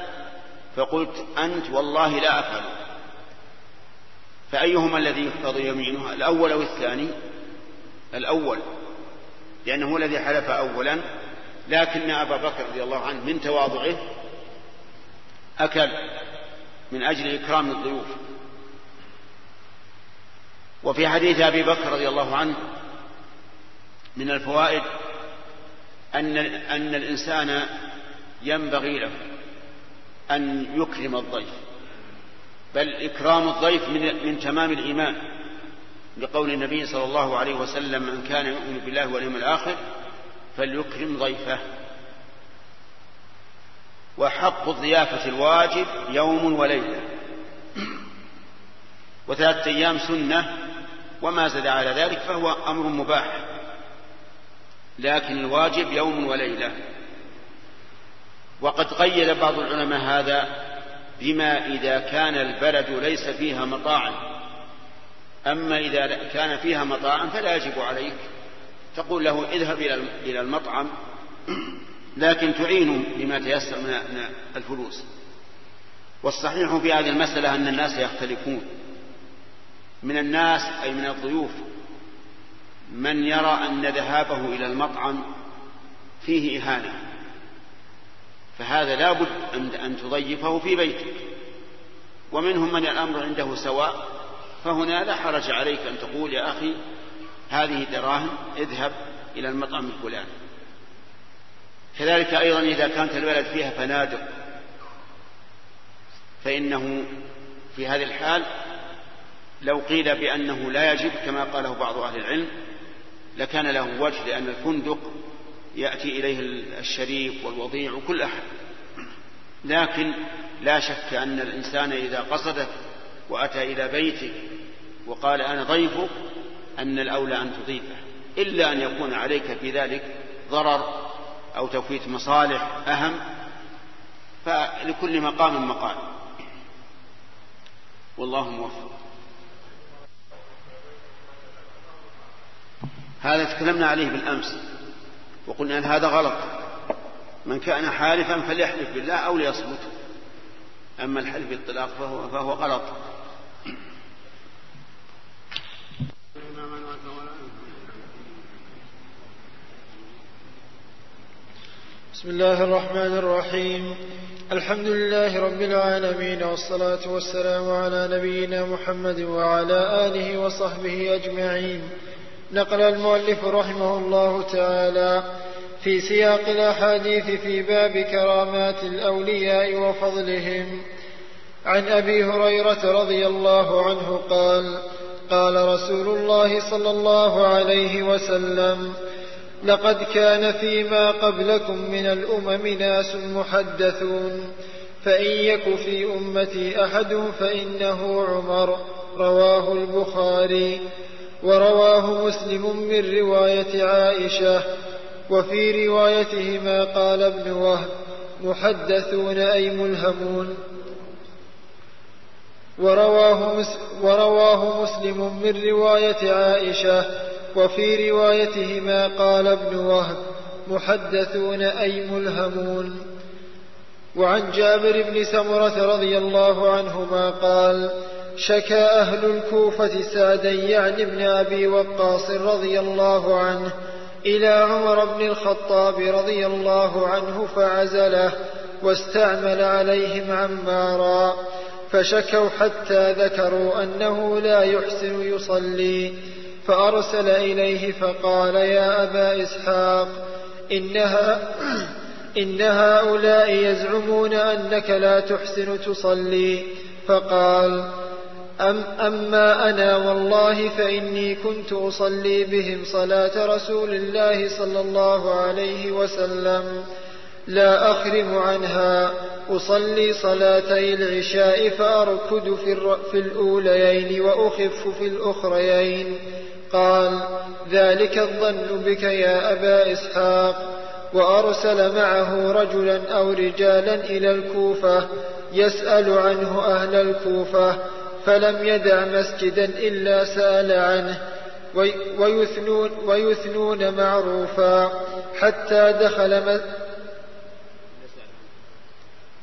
B: فقلت أنت والله لا أفعل فأيهما الذي يحفظ يمينها الأول أو الثاني الأول لأنه الذي حلف أولا لكن أبا بكر رضي الله عنه من تواضعه أكل من أجل إكرام الضيوف وفي حديث أبي بكر رضي الله عنه من الفوائد أن أن الإنسان ينبغي له أن يكرم الضيف بل إكرام الضيف من, من تمام الإيمان لقول النبي صلى الله عليه وسلم من كان يؤمن بالله واليوم الآخر فليكرم ضيفه وحق الضيافة الواجب يوم وليلة وثلاثة أيام سنة وما زاد على ذلك فهو أمر مباح لكن الواجب يوم وليلة وقد قيد بعض العلماء هذا بما إذا كان البلد ليس فيها مطاعم أما إذا كان فيها مطاعم فلا يجب عليك تقول له اذهب إلى المطعم لكن تعينه بما تيسر من الفلوس والصحيح في هذه المسألة أن الناس يختلفون من الناس أي من الضيوف من يرى أن ذهابه إلى المطعم فيه إهانة فهذا لا بد أن تضيفه في بيتك ومنهم من الأمر عنده سواء فهنا لا حرج عليك أن تقول يا أخي هذه دراهم اذهب إلى المطعم الفلاني كذلك أيضا إذا كانت البلد فيها فنادق فإنه في هذه الحال لو قيل بأنه لا يجب كما قاله بعض أهل العلم لكان له وجه لأن الفندق يأتي إليه الشريف والوضيع وكل أحد لكن لا شك أن الإنسان إذا قصدك وأتى إلى بيتك وقال أنا ضيفك أن الأولى أن تضيفه إلا أن يكون عليك في ذلك ضرر أو تفويت مصالح أهم فلكل مقام مقال والله موفق هذا تكلمنا عليه بالأمس وقلنا أن هذا غلط من كان حالفا فليحلف بالله أو ليصمت أما الحلف بالطلاق فهو, فهو غلط
D: بسم الله الرحمن الرحيم الحمد لله رب العالمين والصلاة والسلام على نبينا محمد وعلى آله وصحبه أجمعين نقل المؤلف رحمه الله تعالى في سياق الاحاديث في باب كرامات الاولياء وفضلهم عن ابي هريره رضي الله عنه قال قال رسول الله صلى الله عليه وسلم لقد كان فيما قبلكم من الامم ناس محدثون فان يك في امتي احد فانه عمر رواه البخاري ورواه مسلم من رواية عائشة وفي روايتهما قال ابن وهب محدثون أي ملهمون ورواه, مس ورواه مسلم من رواية عائشة وفي روايتهما قال ابن وهب محدثون أي ملهمون وعن جابر بن سمرة رضي الله عنهما قال شكى أهل الكوفة سعدا يعني بن أبي وقاص رضي الله عنه إلى عمر بن الخطاب رضي الله عنه فعزله واستعمل عليهم عمارا فشكوا حتى ذكروا أنه لا يحسن يصلي فأرسل إليه فقال يا أبا إسحاق إنها [clears throat] إن هؤلاء يزعمون أنك لا تحسن تصلي فقال أم أما أنا والله فإني كنت أصلي بهم صلاة رسول الله صلى الله عليه وسلم لا أخرم عنها أصلي صلاتي العشاء فأركد في, في الأوليين وأخف في الأخريين قال ذلك الظن بك يا أبا إسحاق وأرسل معه رجلا أو رجالا إلى الكوفة يسأل عنه أهل الكوفة فلم يدع مسجدا إلا سال عنه ويثنون, ويثنون معروفا حتى دخل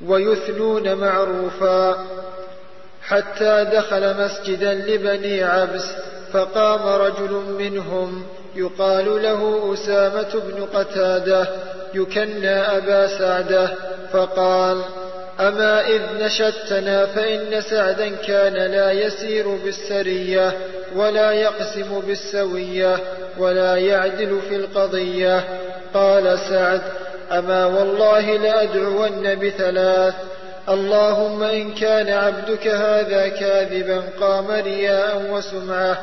D: ويثنون معروفا حتى دخل مسجدا لبني عبس فقام رجل منهم يقال له أسامة بن قتادة يكنى أبا سعدة فقال أما إذ نشدتنا فإن سعدا كان لا يسير بالسرية ولا يقسم بالسوية ولا يعدل في القضية قال سعد أما والله لأدعون بثلاث اللهم إن كان عبدك هذا كاذبا قام رياء وسمعة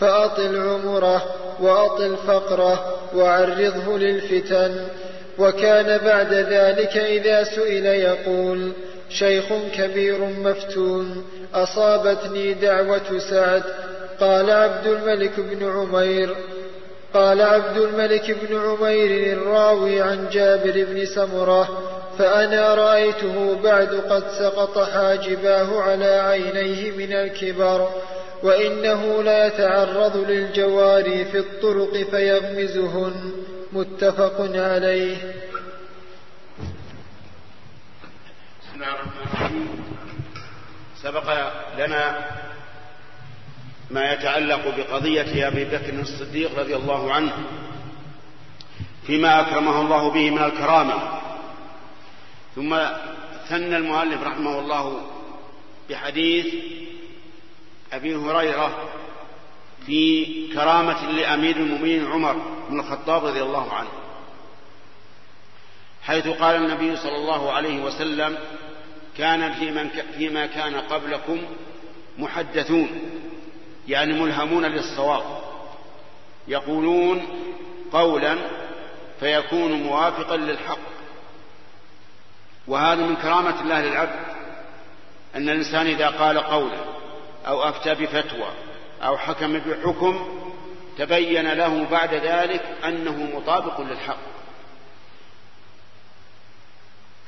D: فأطل عمره وأطل فقره وعرضه للفتن وكان بعد ذلك إذا سئل يقول شيخ كبير مفتون أصابتني دعوة سعد قال عبد الملك بن عمير قال عبد الملك بن عمير الراوي عن جابر بن سمرة فأنا رأيته بعد قد سقط حاجباه على عينيه من الكبر وإنه لا يتعرض للجواري في الطرق فيغمزهن متفق عليه بسم
B: الله الرحمن الرحيم سبق لنا ما يتعلق بقضية أبي بكر الصديق رضي الله عنه فيما أكرمه الله به من الكرامة ثم ثنى المؤلف رحمه الله بحديث أبي هريرة في كرامة لأمير المؤمنين عمر بن الخطاب رضي الله عنه حيث قال النبي صلى الله عليه وسلم كان في من ك... فيما كان قبلكم محدثون يعني ملهمون للصواب يقولون قولا فيكون موافقا للحق وهذا من كرامة الله للعبد أن الإنسان إذا قال قولا أو أفتى بفتوى أو حكم بحكم تبين له بعد ذلك أنه مطابق للحق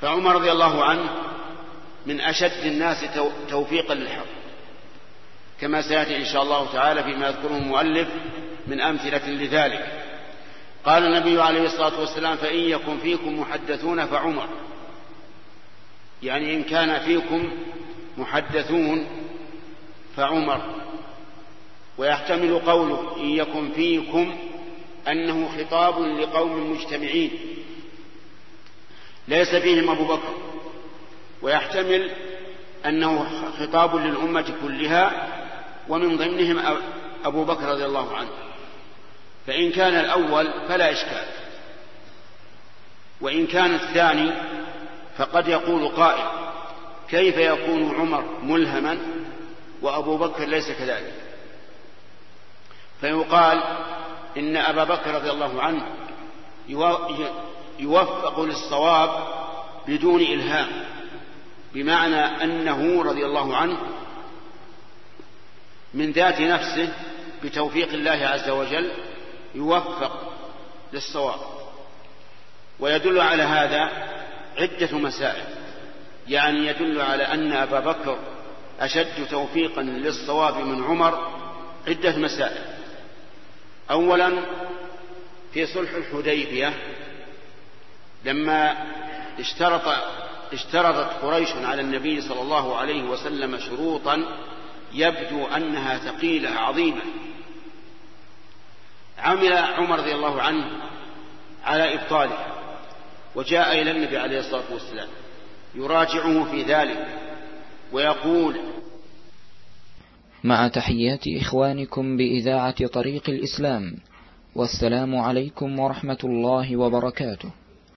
B: فعمر رضي الله عنه من أشد الناس توفيقا للحق كما سيأتي إن شاء الله تعالى فيما يذكره المؤلف من أمثلة لذلك قال النبي عليه الصلاة والسلام فإن يكن فيكم محدثون فعمر يعني إن كان فيكم محدثون فعمر ويحتمل قوله إن يكن فيكم أنه خطاب لقوم مجتمعين ليس فيهم أبو بكر ويحتمل أنه خطاب للأمة كلها ومن ضمنهم أبو بكر رضي الله عنه فإن كان الأول فلا إشكال وإن كان الثاني فقد يقول قائل كيف يكون عمر ملهما وأبو بكر ليس كذلك فيقال إن أبا بكر رضي الله عنه يوفق للصواب بدون إلهام بمعنى أنه رضي الله عنه من ذات نفسه بتوفيق الله عز وجل يوفق للصواب ويدل على هذا عدة مسائل يعني يدل على أن أبا بكر أشد توفيقا للصواب من عمر عدة مسائل أولا في صلح الحديبية لما اشترط اشترطت قريش على النبي صلى الله عليه وسلم شروطا يبدو أنها ثقيلة عظيمة عمل عمر رضي الله عنه على إبطالها وجاء إلى النبي عليه الصلاة والسلام يراجعه في ذلك ويقول
E: مع تحيات إخوانكم بإذاعة طريق الإسلام والسلام عليكم ورحمة الله وبركاته